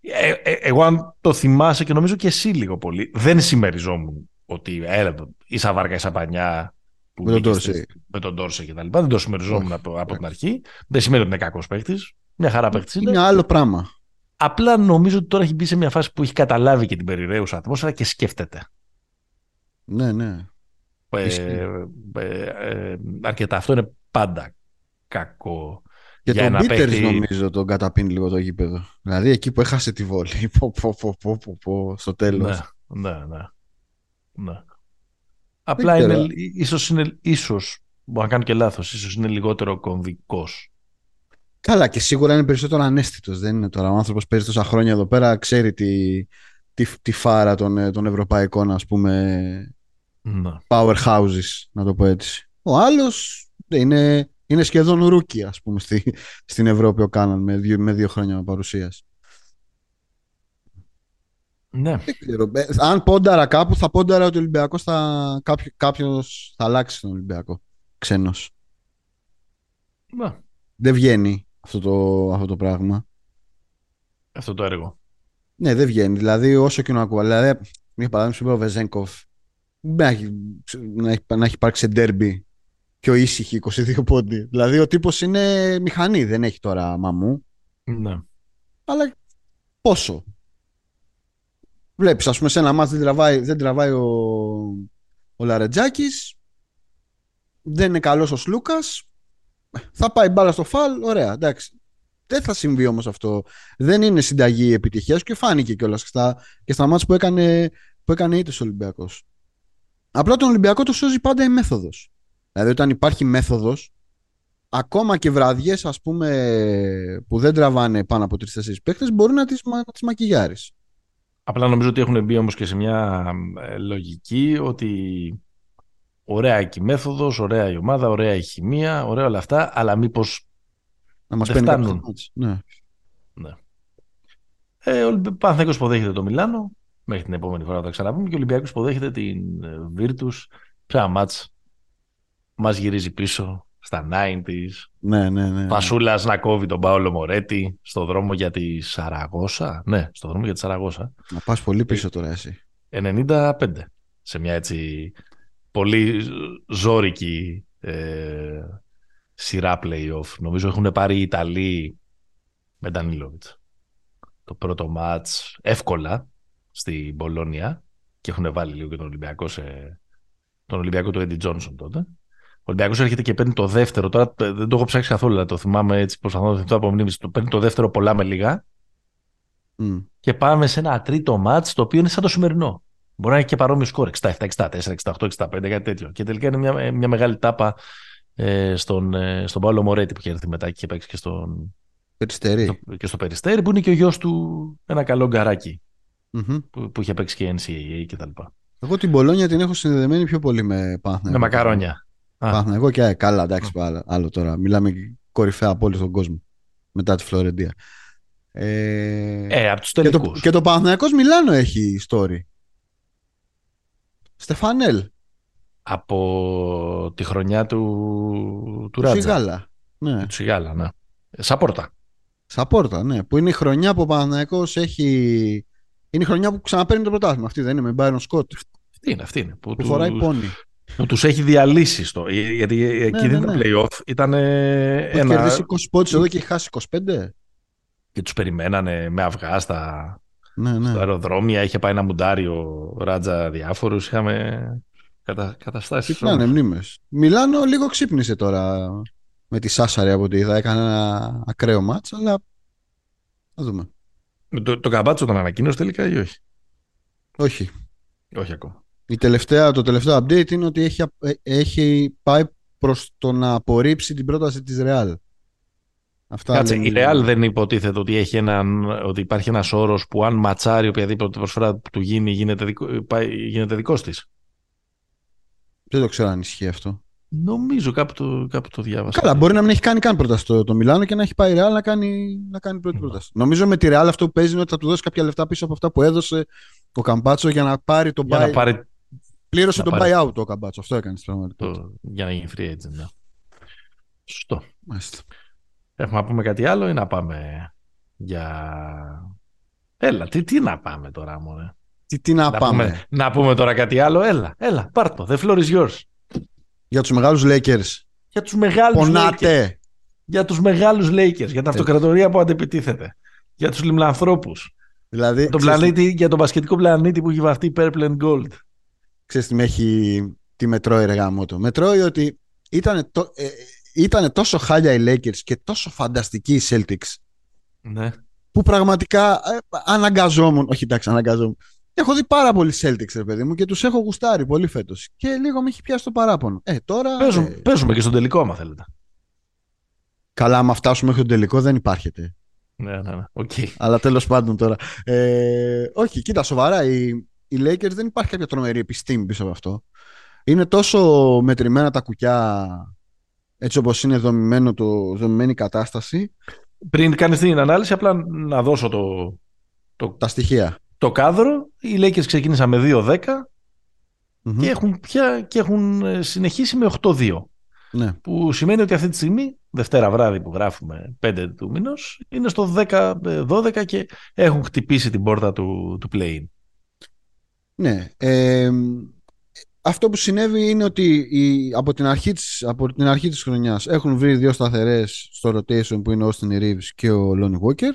Ε, ε, εγώ αν το θυμάσαι και νομίζω και εσύ λίγο πολύ, δεν συμμεριζόμουν ότι ε, ίσα βάρκα, ίσα πανιά που Με τον μπήκες Ντόρσεϊ. στη- με τον Ντόρσε και τα λοιπά. Δεν το συμμεριζόμουν Όχι, από, από την όχι. αρχή. Δεν σημαίνει ότι είναι κακός παίχτη. Μια χαρά παίχτη είναι. Είναι άλλο πράγμα. Απλά νομίζω ότι τώρα έχει μπει σε μια φάση που έχει καταλάβει και την περιραίουσα ατμόσφαιρα και σκέφτεται. Ναι, ναι. Ε, Ισχύει. ε, ε, αρκετά. Αυτό είναι πάντα κακό. Και Για τον ένα Πίτερς παίχτη- νομίζω τον καταπίνει λίγο το γήπεδο. Δηλαδή εκεί που έχασε τη βόλη. Πω, πω, πω, πω, πω, πω, στο τέλος. Ναι, ναι, ναι. ναι. Απλά ξέρω. είναι, ίσως είναι, ίσως, μπορώ να κάνω και λάθος, ίσως είναι λιγότερο κομβικός. Καλά και σίγουρα είναι περισσότερο ανέστητος. Δεν είναι τώρα. Ο άνθρωπος παίζει τόσα χρόνια εδώ πέρα, ξέρει τη, τη, τη φάρα των, ε, των ευρωπαϊκών ας πούμε Ναι. powerhouses, να το πω έτσι. Ο άλλος είναι, είναι σχεδόν rookie, ας πούμε, στη, στην Ευρώπη ο Κάναν με δύο, με δύο χρόνια παρουσίας. ναι. Δεν ξέρω. Ε, αν πόνταρα κάπου, θα πόνταρα ότι ο Ολυμπιακός θα, κάποιο, κάποιος θα αλλάξει τον Ολυμπιακό. Ξένος. ναι. Δεν βγαίνει αυτό το, αυτό το πράγμα. Αυτό το έργο. Ναι, δεν βγαίνει. Δηλαδή, όσο και να ακούω. Δηλαδή, για παράδειγμα, σου είπε ο Βεζέγκοφ. Να έχει, να έχει, να έχει υπάρξει ντέρμπι πιο ήσυχη 22 πόντι. Δηλαδή, ο τύπος είναι μηχανή, δεν έχει τώρα μαμού. Ναι. Αλλά πόσο; Βλέπεις, ας πούμε, σε ένα μάτς δεν τραβάει, δεν τραβάει ο, ο Λαρετζάκης, δεν είναι καλός ο Σλούκας, θα πάει μπάλα στο φαλ, ωραία, εντάξει. Δεν θα συμβεί όμως αυτό. Δεν είναι συνταγή επιτυχίας και φάνηκε κιόλας και στα, και στα μάτια που έκανε, που έκανε ήττες ο Ολυμπιακός. Απλά τον Ολυμπιακό το σώζει πάντα η μέθοδος. Δηλαδή όταν υπάρχει μέθοδος, ακόμα και βραδιές ας πούμε που δεν τραβάνε πάνω από τρεις-τέσσερις παίκτες μπορεί να τις, να τις μακιγιάρεις. Απλά νομίζω ότι έχουν μπει όμως και σε μια ε, λογική ότι ωραία και η μέθοδος, ωραία η ομάδα, ωραία η χημεία, ωραία όλα αυτά, αλλά μήπως Να μας δεν παίρνει φτάνουν. κάποιο μάτς. Ναι. Ε, ο Ολυμπι- Παναθηναϊκός υποδέχεται το Μιλάνο, μέχρι την επόμενη φορά θα τα ξαναπούμε, και ο Ολυμπιακός υποδέχεται την ε, Virtus, σε ένα μάτς μας γυρίζει πίσω στα 90s, Ναι, ναι, ναι. Φασούλας να κόβει τον Πάολο Μορέτη στο δρόμο για τη Σαραγώσα. Ναι, στο δρόμο για τη Σαραγώσα. Να πας πολύ πίσω τώρα εσύ. 95. Σε μια έτσι πολύ ζόρικη ε, σειρά play-off. Νομίζω έχουν πάρει οι Ιταλοί με Ντανίλοβιτς. Το πρώτο μάτς εύκολα στην Μπολόνια και έχουν βάλει λίγο και τον Ολυμπιακό σε... τον Ολυμπιακό του Έντι Τζόνσον τότε. Ο Ολυμπιακός έρχεται και παίρνει το δεύτερο. Τώρα ε, δεν το έχω ψάξει καθόλου, αλλά το θυμάμαι έτσι προσπαθώ να το θυμηθώ από μνήμηση. Το παίρνει το δεύτερο πολλά με λίγα Μμ. και πάμε σε ένα τρίτο μάτς το οποίο είναι σαν το σημερινό. Μπορεί να έχει και παρόμοιο σκορ 67, 64, 68, 65, κάτι τέτοιο. Και τελικά είναι μια, μια μεγάλη τάπα ε, στον, ε, στον Παύλο Μωρέτη που είχε έρθει μετά και είχε παίξει και, στον, Περιστερή. στο, και στο Περιστέρι που είναι και ο γιος του ένα καλό γκαράκι Μμμ. που, που είχε παίξει και NCAA και τα λοιπά. Εγώ την Πολόνια την έχω συνδεδεμένη πιο πολύ με Παναθηναϊκό. Με μακαρόνια. Α. Παναθηναϊκό και ΑΕΚ. Καλά, εντάξει, άλλο, άλλο τώρα. Μιλάμε κορυφαία από όλη τον κόσμο. Μετά τη Φλωρεντία. Ε, Ε, από τους και, το, τελικούς. και το Παναθηναϊκός Μιλάνο έχει story. Στεφανέλ. Από τη χρονιά του, του Του Ράτζα. Σιγάλα. Ναι. Του Σιγάλα, ναι. Σαπόρτα. Σαπόρτα, ναι. Που είναι η χρονιά που ο Παναθηναϊκός έχει. Είναι η χρονιά που ξαναπαίρνει το πρωτάθλημα. Αυτή δεν είναι με Μπάιρον Σκότ. Αυτή είναι, αυτή είναι. Που, Που τους- φοράει πόνι. που τους έχει διαλύσει στο. Γιατί εκεί ναι, δεν ήταν ναι. play-off. Ήταν Έχει ένα. κερδίσει 20 πόντους εδώ και έχει χάσει 25. Και τους περιμένανε με αυγά στα, Ναι, ναι. στα αεροδρόμια. Είχε πάει ένα μουντάρι ο Ράτζα διάφορους. Είχαμε κατα... καταστάσεις. Ξυπνάνε μνήμες. Μιλάνο λίγο ξύπνησε τώρα με τη Σάσαρη από ό,τι είδα. Έκανε ένα ακραίο μάτς, αλλά θα δούμε. Το, το καμπάτσο τον ανακοίνωσε τελικά ή όχι; Όχι. Όχι ακόμα. Η τελευταία, το τελευταίο update είναι ότι έχει, ε, έχει πάει προς το να απορρίψει την πρόταση της Real. Αυτά Κάτσε, λένε- η Real δεν υποτίθεται ότι, έχει έναν, ότι υπάρχει ένας όρος που αν ματσάρει οποιαδήποτε προσφορά που του γίνει γίνεται, δικό, πάει- γίνεται δικός της. Δεν το ξέρω αν ισχύει αυτό. Νομίζω κάπου το, κάπου το διάβασα. Καλά, μπορεί να μην έχει κάνει καν πρόταση το, το Μιλάνο και να έχει πάει η Real να κάνει, να κάνει πρώτη Ναι. πρόταση. Νομίζω με τη Real αυτό που παίζει είναι ότι θα του δώσει κάποια λεφτά πίσω από αυτά που έδωσε ο Καμπάτσο για να πάρει το Για buy. να πάρει Πλήρωσε να το πάρει- buyout ο Καμπάτσο. Αυτό έκανε στην πραγματικότητα. το, για να γίνει free agent. Ναι. Σωστό. Μάλιστα. Έχουμε να πούμε κάτι άλλο ή να πάμε για... Έλα, τι, τι να πάμε τώρα, μωρέ. Τι, τι να, να, πάμε; πούμε, να πούμε τώρα κάτι άλλο. Έλα, έλα, πάρ' το. The floor is yours. Για τους μεγάλους Lakers. Για τους μεγάλους Lakers. Πονάτε. Για τους μεγάλους Lakers. Για την αυτοκρατορία που αντεπιτίθεται. Για τους λιμνανθρώπους. Δηλαδή, Για τον, ξέρεις, πλανήτη, για τον μπασκετικό πλανήτη που έχει βαφτεί Purple and Gold. ξέρεις τι με έχει τι μετρώει ρε γάμο το. Μετρώει ότι ήταν, το, ε, ήτανε τόσο χάλια οι Lakers και τόσο φανταστικοί οι Celtics Ναι. που πραγματικά ε, αναγκαζόμουν. Όχι εντάξει, αναγκαζόμουν. Έχω δει πάρα πολλοί Celtics, ρε παιδί μου, και τους έχω γουστάρει πολύ φέτος. Και λίγο με έχει πιάσει το παράπονο. Ε, τώρα. Παίζουμε, ε, παίζουμε και στον τελικό, άμα θέλετε. καλά, άμα φτάσουμε μέχρι τον τελικό δεν υπάρχεται. Ναι, ναι, ναι. Οκ. Αλλά τέλος πάντων τώρα. Ε, όχι, κοίτα, σοβαρά. Οι, οι Lakers δεν υπάρχει κάποια τρομερή επιστήμη πίσω από αυτό. Είναι τόσο μετρημένα τα κουκιά έτσι όπως είναι δομημένο το, δομημένη η κατάσταση, Πριν κάνεις την ανάλυση, απλά να δώσω το, το, τα στοιχεία. το κάδρο. Οι Lakers ξεκίνησαν με 2-10 Μμμ. και έχουν, πια, και έχουν ε, συνεχίσει με 8-2. Ναι. Που σημαίνει ότι αυτή τη στιγμή, Δευτέρα βράδυ που γράφουμε 5 του μήνος, είναι στο 10-12 και έχουν χτυπήσει την πόρτα του, του play-in. ναι. Ε, αυτό που συνέβη είναι ότι οι, από, την αρχή της, από την αρχή της χρονιάς έχουν βρει δύο σταθερές στο rotation που είναι ο Austin Reeves και ο Lonnie Walker.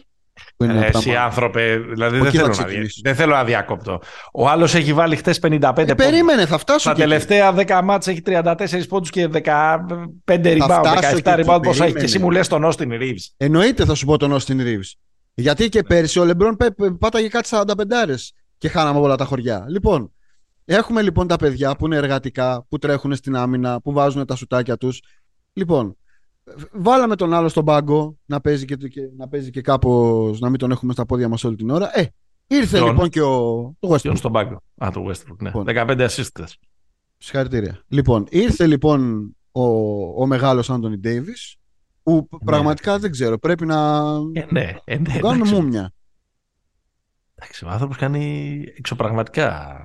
Που είναι Ε, πράγμα- εσύ άνθρωπε, δηλαδή Από δεν εκεί θέλω, θα να, δια- ξεκινήσεις. δεν θέλω να διακόπτω. Ο άλλος έχει βάλει χτες 55 Ε, πόντους. περίμενε, θα φτάσω Στα και εκεί. τελευταία 10 μάτς έχει 34 πόντους και 15 rebound, φτάσω 17 και εκεί, rebound πόσα έχει. Και εσύ περίμενε. μου λες τον Austin Reeves. Εννοείται θα σου πω τον Austin Reeves. Γιατί και πέρσι ο Λεμπρόν πέ- πέ- πάταγε κάτι 45 και χάναμε όλα τα χωριά. Λοιπόν, έχουμε λοιπόν τα παιδιά που είναι εργατικά, που τρέχουν στην άμυνα, που βάζουν τα σουτάκια τους. Λοιπόν, βάλαμε τον άλλο στον πάγκο να παίζει και, και, να παίζει και κάπως να μην τον έχουμε στα πόδια μας όλη την ώρα. Ε, ήρθε Ποιον; λοιπόν και ο, το Ποιον Westbrook. στον πάγκο. Α, το Westbrook, ναι. Λοιπόν. 15 assist. Συγχαρητήρια. Λοιπόν, ήρθε λοιπόν ο, ο μεγάλος Άντωνι Ντέιβις που πραγματικά δεν ξέρω, πρέπει να Ε, ναι, ε, ναι, του κάνουμε εντάξει. μούμια. Εντάξει, ο άνθρωπος κάνει εξωπραγματικά.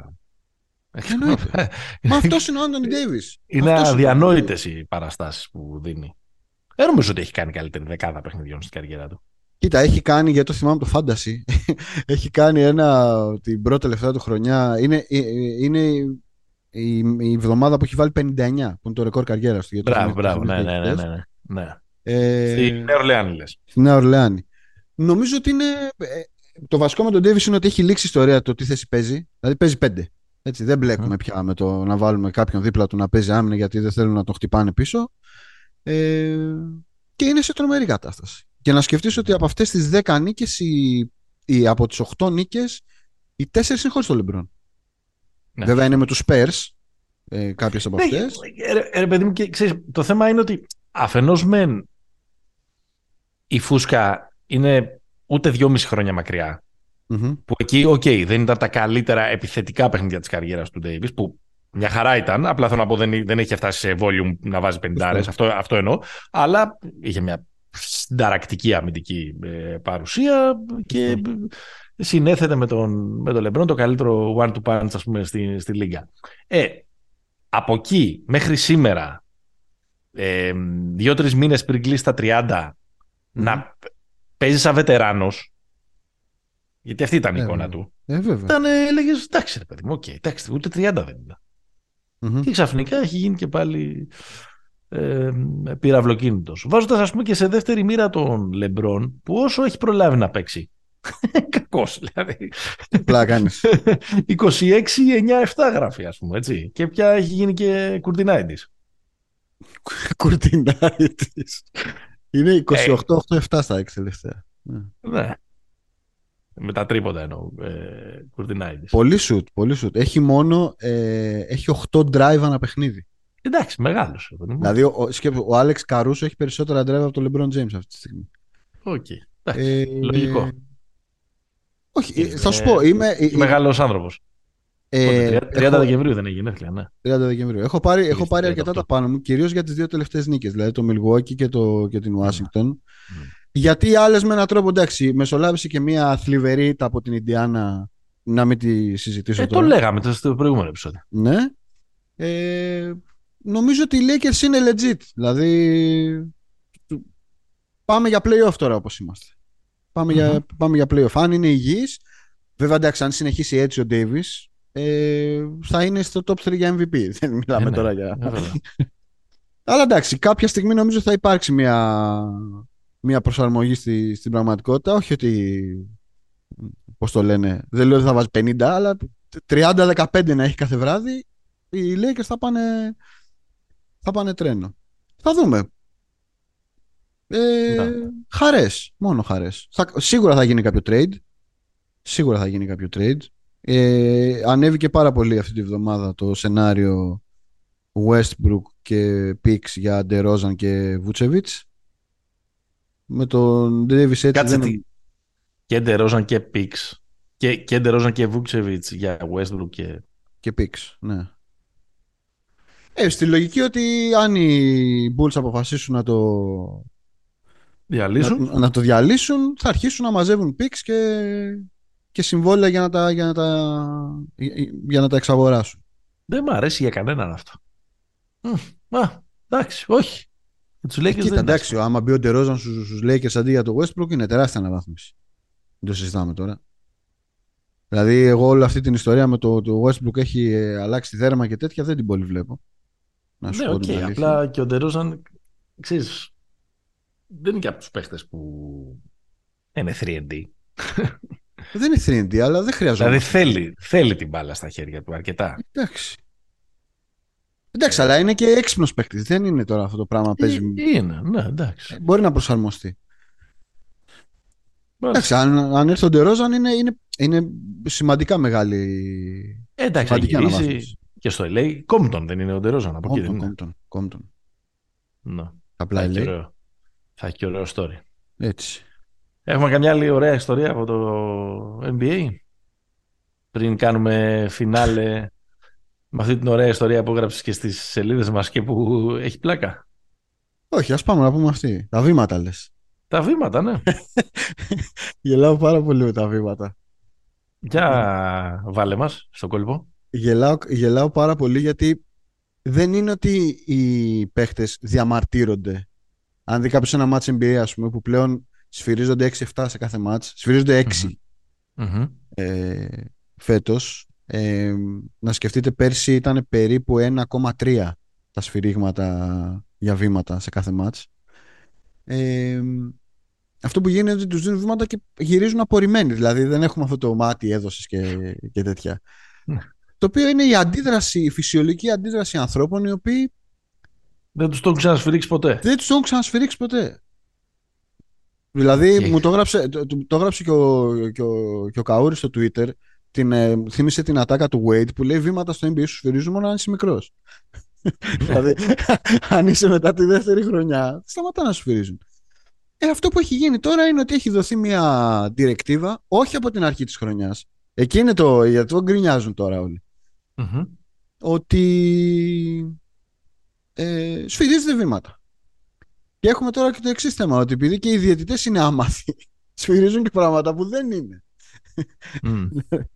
Εννοείται. Μα αυτός είναι ο Άντωνι Ντέιβις. Είναι Αυτός αδιανόητες οι παραστάσεις που δίνει. Δεν νομίζω ότι έχει κάνει καλύτερη δεκάδα παιχνιδιών στην καριέρα του. Κοίτα, έχει κάνει, γιατί το θυμάμαι το Fantasy, έχει κάνει ένα την πρώτη τελευταία του χρονιά. Είναι, ε, είναι η, η εβδομάδα που έχει βάλει 59, που είναι το ρεκόρ καριέρας του. γιατί Μπράβο, έχει μπράβο. Ναι, έχει ναι, ναι. χθες. ναι, ναι. ναι. Ε, Στη Νέα Ορλεάνη λες. στη Νέα Ορλεάνη. Νομίζω ότι είναι. ε, το βασικό με τον Ντέβι είναι ότι έχει λήξει η ιστορία το τι θέση παίζει. Δηλαδή παίζει πέντε. Έτσι, δεν μπλέκουμε πια με το να βάλουμε κάποιον δίπλα του να παίζει άμυνα γιατί δεν θέλουν να τον χτυπάνε πίσω. Ε, και είναι σε τρομερή κατάσταση. Και να σκεφτείς ότι από αυτές τις 10 νίκες ή, ή από τις 8 νίκες οι 4 είναι χωρίς τον Λεμπρόν. Ναι. Βέβαια είναι με τους Spurs ε, κάποιες από Ναι, αυτές. ε, ρε, ρε, παιδί μου, και, ξέρεις, το θέμα είναι ότι αφενός μεν η φούσκα είναι ούτε δυόμιση χρόνια μακριά. Μμμ. Που εκεί, οκ, δεν ήταν τα καλύτερα επιθετικά παιχνίδια της καριέρας του Ντέιβις, που μια χαρά ήταν. Απλά θέλω να πω δεν, δεν έχει φτάσει σε volume να βάζει 50 αυτό, αυτό εννοώ. Αλλά είχε μια συνταρακτική αμυντική ε, παρουσία και συνέθετε με τον, με τον Λεμπρόν το καλύτερο one-two punch ας πούμε στη, στη λίγκα. Ε, από εκεί μέχρι σήμερα ε, δύο-τρεις μήνες πριν κλείσει τα 30 να παίζεις σαν βετεράνος γιατί αυτή ήταν η Ε, εικόνα βέβαια. του. Ε, βέβαια. Ήταν, έλεγες, εντάξει ρε παιδί μου, οκ, εντάξει, ούτε 30 δεν ήταν. Μμμ. Και ξαφνικά έχει γίνει και πάλι ε, πυραυλοκίνητος. Βάζοντας ας πούμε και σε δεύτερη μοίρα τον Λεμπρόν που όσο έχει προλάβει να παίξει. Κακός δηλαδή. Πλάκα κάνεις. 26-9-7 γράφει ας πούμε έτσι. Και πια έχει γίνει και κουρτινάιντης. Κουρτινάιτης. Είναι 28-8-7 στα 6 τελευταία. Ναι. Ναι. Με τα τρίποτα εννοώ. Ε, κουρτινάιντης. Πολύ σουτ, πολύ σουτ. Έχει μόνο ε, έχει 8 drive ανά παιχνίδι. Εντάξει, μεγάλος. ρε παιδί μου. Δηλαδή, ο, σκέψου, ο Άλεξ Καρούσο έχει περισσότερα drive από τον LeBron James αυτή τη στιγμή. Οκ. Εντάξει, Ε, λογικό. όχι, ε, Είναι- θα σου πω, είμαι. ε, ε, Μεγάλος άνθρωπος. ε, Πότε, 30 έχω- Δεκεμβρίου δεν έχει γενέθλια, ναι. 30 Δεκεμβρίου. Έχω πάρει, έχω Λύθηκε πάρει το αρκετά αυτό. τα πάνω μου, κυρίως για τις δύο τελευταίες νίκες, δηλαδή το Milwaukee και, το, και την Washington. Mm. Γιατί οι άλλες με έναν τρόπο εντάξει, μεσολάβησε και μια θλιβερή ήττα από την Ιντιάνα να μην τη συζητήσω Ε, το τώρα. λέγαμε το- στο προηγούμενο επεισόδιο. Ναι. Ε, νομίζω ότι οι Lakers είναι legit. Δηλαδή του- πάμε για playoff τώρα όπως είμαστε. Πάμε, Μμμ. για, πάμε για playoff. Αν είναι υγιής, βέβαια εντάξει, αν συνεχίσει έτσι ο Davis, ε, θα είναι στο top 3 για MVP. Δεν μιλάμε Ε, ναι. τώρα για... Ε, βέβαια. Αλλά εντάξει, κάποια στιγμή νομίζω θα υπάρξει μια, μια προσαρμογή στη, στην πραγματικότητα. Όχι ότι, πώς το λένε, δεν λέω ότι θα βάζει 50, αλλά 30-15 να έχει κάθε βράδυ, οι Lakers θα πάνε, θα πάνε τρένο. Θα δούμε. Ε, Ναι. Χαρές, μόνο χαρές. Θα, σίγουρα θα γίνει κάποιο trade. Σίγουρα θα γίνει κάποιο trade. Ε, ανέβηκε πάρα πολύ αυτή τη βδομάδα το σενάριο Westbrook και Picks για DeRozan και Vucevic. Με τον Davis έτσι Κάτσε δεν... τι. Και Ντερόζαν και Πίξ. Και, και Ντερόζαν και Βούξεβιτς για Westbrook και. Και Picks, ναι. Ε, στη λογική ότι αν οι Bulls αποφασίσουν να το, Διαλύσουν. να, να το διαλύσουν, θα αρχίσουν να μαζεύουν picks και, και συμβόλαια για να τα, για να τα, για να τα εξαγοράσουν. Δεν μ' αρέσει για κανέναν αυτό. Μμ, Α, εντάξει, όχι. Για τους Ε, Lakers κοίτα, δεν εντάξει, άμα μπει ο Ντερόζαν στους, στους Lakers αντί για το Westbrook είναι τεράστια αναβάθμιση. Δεν το συζητάμε τώρα. Δηλαδή, εγώ όλη αυτή την ιστορία με το, το Westbrook έχει ε, αλλάξει δέρμα και τέτοια δεν την πολύ βλέπω. Να σου Ναι, πω οκ, την αλήθεια. απλά και ο Ντερόζαν, ξέρεις, δεν είναι και από τους παίχτες που Είναι 3D. Δεν είναι 3D, αλλά δεν χρειάζεται. Δηλαδή θέλει, θέλει την μπάλα στα χέρια του αρκετά. Εντάξει. Εντάξει, αλλά είναι και έξυπνος παίκτης. Δεν είναι τώρα αυτό το πράγμα. Παίζει... Ε, Είναι, ναι, εντάξει. Μπορεί να προσαρμοστεί. Μάλιστα. Εντάξει, αν, αν έρθει ο Ντερόζαν είναι, είναι, είναι σημαντικά μεγάλη. Ε, Εντάξει, θα σημαντική γυρίσει αναβάθμιση. και στο LA. Κόμπτον δεν είναι ο Ντερόζαν από εκεί. δεν Κόμπτον, είναι. Κόμπτον, Κόμπτον. Ναι. Θα Απλά έχει, λέει. ωραίο. θα έχει και ωραίο story. Έτσι. Έχουμε καμιά άλλη ωραία ιστορία από το NBA. Πριν κάνουμε φινάλε με αυτή την ωραία ιστορία που έγραψες και στις σελίδες μας και που έχει πλάκα. Όχι, ας πάμε να πούμε αυτή. Τα βήματα λες. Τα βήματα, ναι. Γελάω πάρα πολύ με τα βήματα. Για βάλε μας στο κόλπο. Γελάω, γελάω πάρα πολύ γιατί δεν είναι ότι οι παίχτες διαμαρτύρονται. Αν δει κάποιος ένα match NBA, ας πούμε, που πλέον σφυρίζονται 6-7 σε κάθε match, σφυρίζονται 6 Μμμ. Μμμ. ε, φέτος. Ε, να σκεφτείτε πέρσι ήταν περίπου 1,3 τα σφυρίγματα για βήματα σε κάθε μάτς. Ε, αυτό που γίνεται είναι ότι τους δίνουν βήματα και γυρίζουν απορριμμένοι. Δηλαδή δεν έχουμε αυτό το μάτι έδωσης και, και τέτοια. Ναι. Το οποίο είναι η αντίδραση, η φυσιολογική αντίδραση ανθρώπων οι οποίοι Δεν τους το έχουν ξανασφυρίξει ποτέ. δεν τους έχουν ξανασφυρίξει ποτέ. Δηλαδή Και- μου το έγραψε, το, το, το έγραψε και ο, και, ο, και ο Καούρης στο Twitter την, ε, θύμισε την ατάκα του Wade που λέει βήματα στο NBA σου σφυρίζουν μόνο αν είσαι μικρός. δηλαδή αν είσαι μετά τη δεύτερη χρονιά σταματά να σου σφυρίζουν. Ε, αυτό που έχει γίνει τώρα είναι ότι έχει δοθεί μια διρεκτίβα όχι από την αρχή της χρονιάς. Εκεί είναι το, γιατί το γκρινιάζουν τώρα όλοι. Μμμ. ότι ε, σφυρίζεται βήματα. Και έχουμε τώρα και το εξής θέμα, ότι επειδή και οι διαιτητές είναι άμαθοι, σφυρίζουν και πράγματα που δεν είναι. Μμ.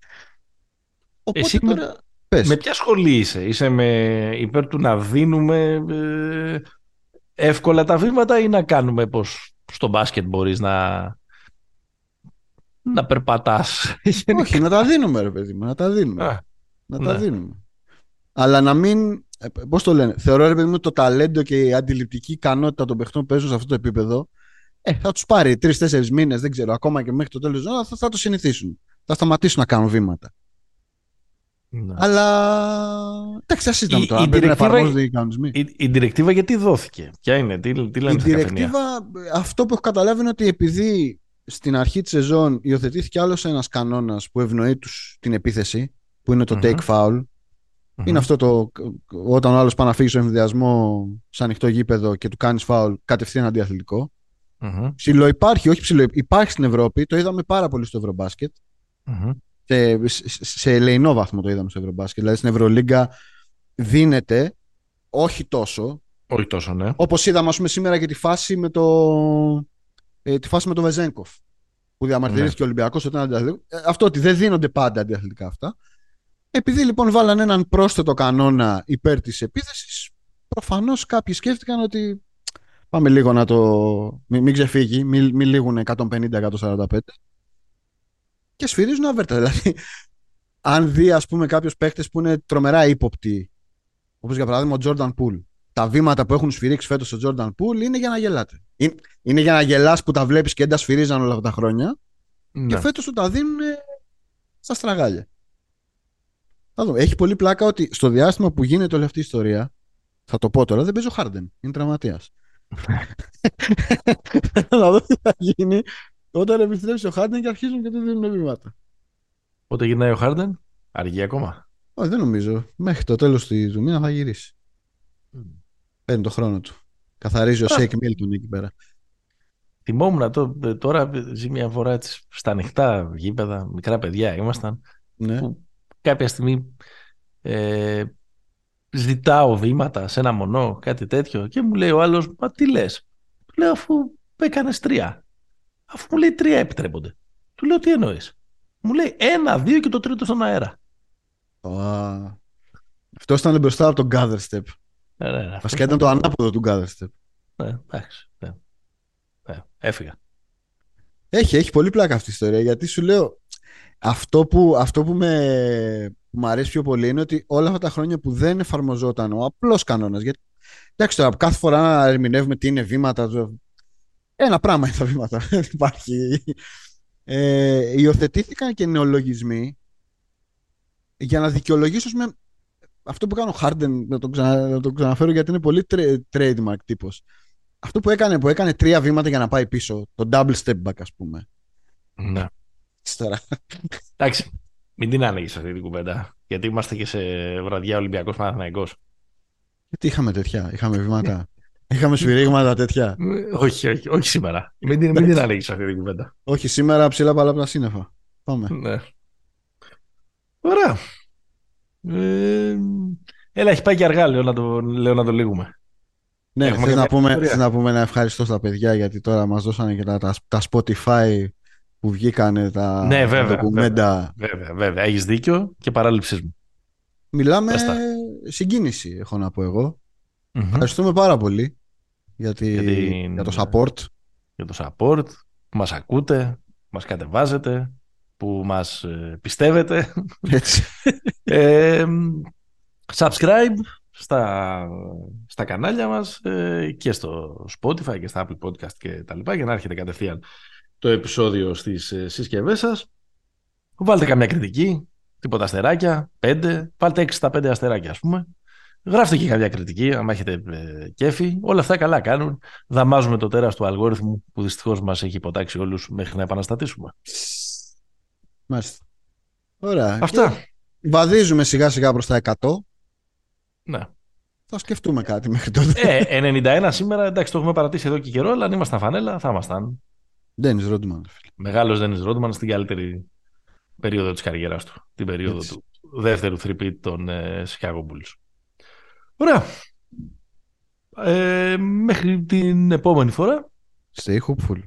Οπότε Εσύ με, τώρα, πες. με ποια σχολή είσαι; Είσαι με υπέρ του να δίνουμε ε, εύκολα τα βήματα ή να κάνουμε πως στο μπάσκετ μπορείς να, να περπατάς; Όχι, να τα δίνουμε ρε παιδί μου, να τα δίνουμε. Α, να τα ναι. δίνουμε. Αλλά να μην, ε, πώς το λένε, θεωρώ ρε παιδί μου το ταλέντο και η αντιληπτική ικανότητα των παιχτών που παίζουν σε αυτό το επίπεδο, ε, θα τους πάρει τρει-τέσσερι μήνες, δεν ξέρω, ακόμα και μέχρι το τέλος της ζώνης, θα, θα το συνηθίσουν. Θα σταματήσουν να κάνουν βήματα. Ναι. Αλλά. Εντάξει, ας συζητάμε Η- τώρα. η αν πρέπει να directive- εφαρμόζονται οι κανονισμοί. Η, η directive γιατί δόθηκε, ποια είναι, τι, τι Η λένε στα καφενεία; directive, αυτό που έχω καταλάβει είναι ότι επειδή στην αρχή της σεζόν υιοθετήθηκε άλλος ένας κανόνας που ευνοεί τους την επίθεση, που είναι το Μμμ. take foul. Μμμ. Είναι αυτό το όταν ο άλλος πάει να φύγει στο εμβιδιασμό σε ανοιχτό γήπεδο και του κάνεις foul κατευθείαν αντιαθλητικό. Μμμ. Ψηλό υπάρχει, όχι ψηλό. Υπάρχει στην Ευρώπη, το είδαμε πάρα πολύ στο Ευρωμπάσκετ. Μμμ. Σε, σε, σε ελεηνό βαθμό το είδαμε στο Ευρωμπάσκετ. Δηλαδή στην Ευρωλίγκα δίνεται, όχι τόσο, Όχι τόσο, ναι. Όπως είδαμε, ας πούμε, σήμερα και τη φάση με το, ε, τη φάση με τον Βεζέγκοφ. Που διαμαρτυρήθηκε ο Ολυμπιακός ότι ήταν αντιαθλητικός. Ε, αυτό ότι δεν δίνονται πάντα αντιαθλητικά αυτά. Επειδή λοιπόν βάλαν έναν πρόσθετο κανόνα υπέρ της επίθεσης, προφανώς κάποιοι σκέφτηκαν ότι πάμε λίγο να το. Μην, μην ξεφύγει, μην, μην λήγουν 150-145. Και σφυρίζουν αβέρτα. Δηλαδή, αν δει, ας πούμε, κάποιους παίχτε που είναι τρομερά ύποπτοι, όπως για παράδειγμα ο Τζόρνταν Πούλ, τα βήματα που έχουν σφυρίξει φέτος ο Τζόρνταν Πούλ είναι για να γελάτε. Είναι, είναι για να γελάς που τα βλέπεις και δεν τα σφυρίζαν όλα αυτά τα χρόνια. Ναι. Και φέτος του τα δίνουν στα στραγάλια. Θα δούμε. Έχει πολύ πλάκα ότι στο διάστημα που γίνεται όλη αυτή η ιστορία, θα το πω τώρα, δεν παίζει ο Χάρντεν. Είναι τραυματίας. να δω τι θα γίνει όταν επιστρέψει ο Χάρντεν και αρχίζουν και του δίνουν βήματα. Πότε γυρνάει ο Χάρντεν, αργεί ακόμα. Όχι, δεν νομίζω. Μέχρι το τέλος του μήνα θα γυρίσει. Παίρνει το χρόνο του. Καθαρίζει ο Σέικ Μίλτον εκεί πέρα. Θυμόμουν το, τώρα, ζει μια φορά έτσι, στα ανοιχτά γήπεδα, μικρά παιδιά ήμασταν, Ναι. που κάποια στιγμή ε, ζητάω βήματα σε ένα μονό, κάτι τέτοιο και μου λέει ο άλλος, μα τι λες; Του λέω αφού έκανες τρία. Αφού μου λέει τρία επιτρέπονται. Του λέω τι εννοείς; Μου λέει ένα, δύο και το τρίτο στον αέρα. Α, Αυτό ήταν μπροστά από τον Gather Step. Ε, ναι, ναι, Βασικά ήταν το ανάποδο του Gather Step. Ναι, εντάξει. Ναι. Ναι, έφυγα. Έχει, έχει πολύ πλάκα αυτή η ιστορία γιατί σου λέω αυτό που, αυτό που, με, που μου αρέσει πιο πολύ είναι ότι όλα αυτά τα χρόνια που δεν εφαρμοζόταν ο απλός κανόνας γιατί εντάξει τώρα κάθε φορά να ερμηνεύουμε τι είναι βήματα το- Ένα πράγμα είναι τα βήματα. Δεν υπάρχει. Ε, υιοθετήθηκαν και νεολογισμοί για να δικαιολογήσω με αυτό που κάνω ο Harden, να τον, ξανα, να τον ξαναφέρω γιατί είναι πολύ trademark τύπος. Αυτό που έκανε, που έκανε τρία βήματα για να πάει πίσω, το double step back ας πούμε. Ναι. Τώρα. Εντάξει, μην την άνοιγες αυτή την κουβέντα. Γιατί είμαστε και σε βραδιά Ολυμπιακός Παναθηναϊκός. Γιατί είχαμε τέτοια, είχαμε βήματα. Είχαμε σφυρίγματα τέτοια. όχι, όχι, όχι σήμερα. Μην την, μην την ανοίγεις αυτή την κουβέντα. Όχι, σήμερα ψηλά παλά από τα σύννεφα. Πάμε. Ναι. Ωραία. Ε, έλα, έχει πάει και αργά, λέω να το, λέω να το λύγουμε. Ναι, θες να, πούμε, να πούμε ένα ευχαριστώ στα παιδιά γιατί τώρα μας δώσανε και τα, τα, Spotify που βγήκανε τα, ναι, βέβαια, ντοκουμέντα. Βέβαια, βέβαια, βέβαια. Έχεις δίκιο και παράληψή μου. Μιλάμε συγκίνηση, έχω να πω εγώ. Mm-hmm. Ευχαριστούμε πάρα πολύ για, τη, για το support. Για το support που μας ακούτε, μας κατεβάζετε, που μας ε, πιστεύετε. Έτσι. ε, subscribe στα, στα κανάλια μας ε, και στο Spotify και στα Apple Podcast και τα λοιπά για να έρχεται κατευθείαν το επεισόδιο στις ε, συσκευές σας. Βάλτε καμιά κριτική, τίποτα αστεράκια, πέντε, βάλτε έξι στα πέντε αστεράκια ας πούμε. Γράφτε και καμιά κριτική, αν έχετε ε, κέφι. Όλα αυτά καλά κάνουν. Δαμάζουμε το τέρας του αλγόριθμου που δυστυχώς μας έχει υποτάξει όλους μέχρι να επαναστατήσουμε. Μάλιστα. Ωραία. Αυτά. βαδίζουμε σιγά σιγά προς τα 100. Ναι. Θα σκεφτούμε κάτι μέχρι τότε. Ε, 91 σήμερα, εντάξει, το έχουμε παρατήσει εδώ και καιρό, αλλά αν ήμασταν φανέλα, θα ήμασταν. Ντένις Ρόντμαν. Μεγάλος Ντένις Ρόντμαν στην καλύτερη περίοδο της καριέρας του. Την περίοδο του δεύτερου θρυπή των ε, Chicago Bulls. Ωραία. Ε, μέχρι την επόμενη φορά. Stay hopeful.